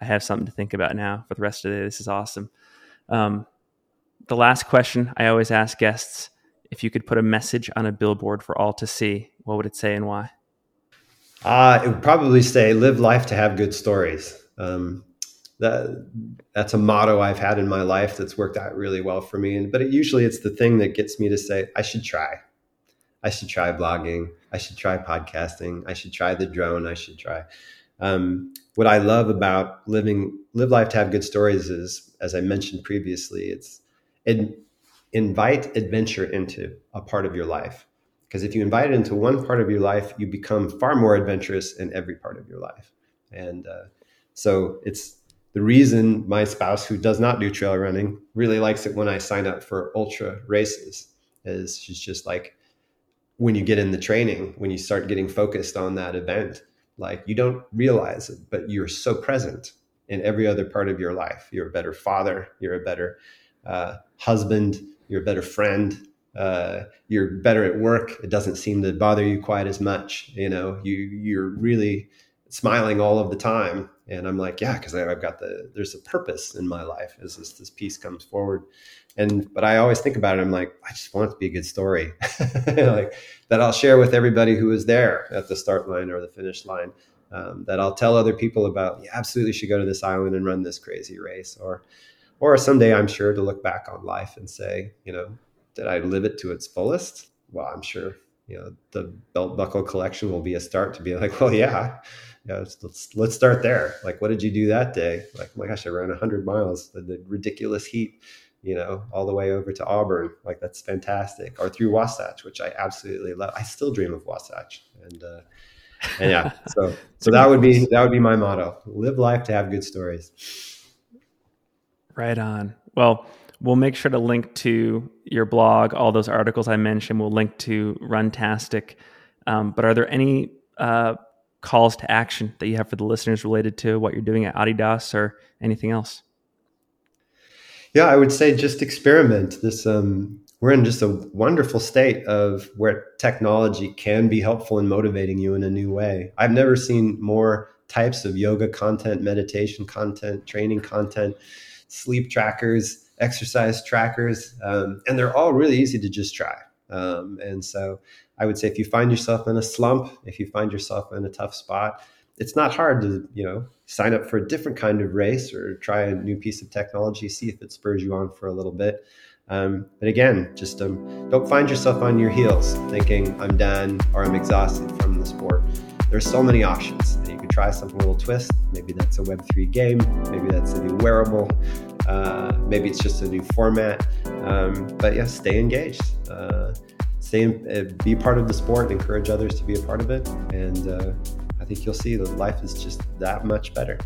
i have something to think about now for the rest of the day. This is awesome. Um, the last question I always ask guests if you could put a message on a billboard for all to see, what would it say and why? Uh, it would probably say live life to have good stories. Um, that that's a motto I've had in my life that's worked out really well for me. And but it, usually it's the thing that gets me to say I should try. I should try blogging. I should try podcasting. I should try the drone. I should try. Um, what I love about living live life to have good stories is, as I mentioned previously, it's and invite adventure into a part of your life. Because if you invite it into one part of your life, you become far more adventurous in every part of your life. And uh, so it's the reason my spouse, who does not do trail running, really likes it when I sign up for ultra races. Is she's just like, when you get in the training, when you start getting focused on that event, like you don't realize it, but you're so present in every other part of your life. You're a better father. You're a better uh, husband, you're a better friend, uh, you're better at work. It doesn't seem to bother you quite as much. You know, you you're really smiling all of the time. And I'm like, yeah, because I've got the there's a purpose in my life as this this piece comes forward. And but I always think about it. I'm like, I just want it to be a good story, *laughs* like that I'll share with everybody who is there at the start line or the finish line. Um, that I'll tell other people about. You absolutely should go to this island and run this crazy race, or or someday I'm sure to look back on life and say, you know, did I live it to its fullest? Well, I'm sure you know the belt buckle collection will be a start to be like, well, yeah, yeah, let's, let's, let's start there. Like, what did you do that day? Like, oh my gosh, I ran 100 miles, in the ridiculous heat, you know, all the way over to Auburn. Like, that's fantastic. Or through Wasatch, which I absolutely love. I still dream of Wasatch, and uh, and yeah, so so *laughs* that would be that would be my motto: live life to have good stories. Right on. Well, we'll make sure to link to your blog, all those articles I mentioned. We'll link to Runtastic. Um, but are there any uh, calls to action that you have for the listeners related to what you're doing at Adidas or anything else? Yeah, I would say just experiment. This um, we're in just a wonderful state of where technology can be helpful in motivating you in a new way. I've never seen more types of yoga content, meditation content, training content, sleep trackers, exercise trackers, um, and they're all really easy to just try. Um, and so I would say if you find yourself in a slump, if you find yourself in a tough spot, it's not hard to, you know, sign up for a different kind of race or try a new piece of technology, see if it spurs you on for a little bit. Um, but again, just um, don't find yourself on your heels thinking I'm done or I'm exhausted from the sport. There's so many options. You can try something a little twist. Maybe that's a Web3 game. Maybe that's a new wearable. Uh, maybe it's just a new format. Um, but yeah, stay engaged. Uh, stay uh, be part of the sport encourage others to be a part of it and uh, i think you'll see that life is just that much better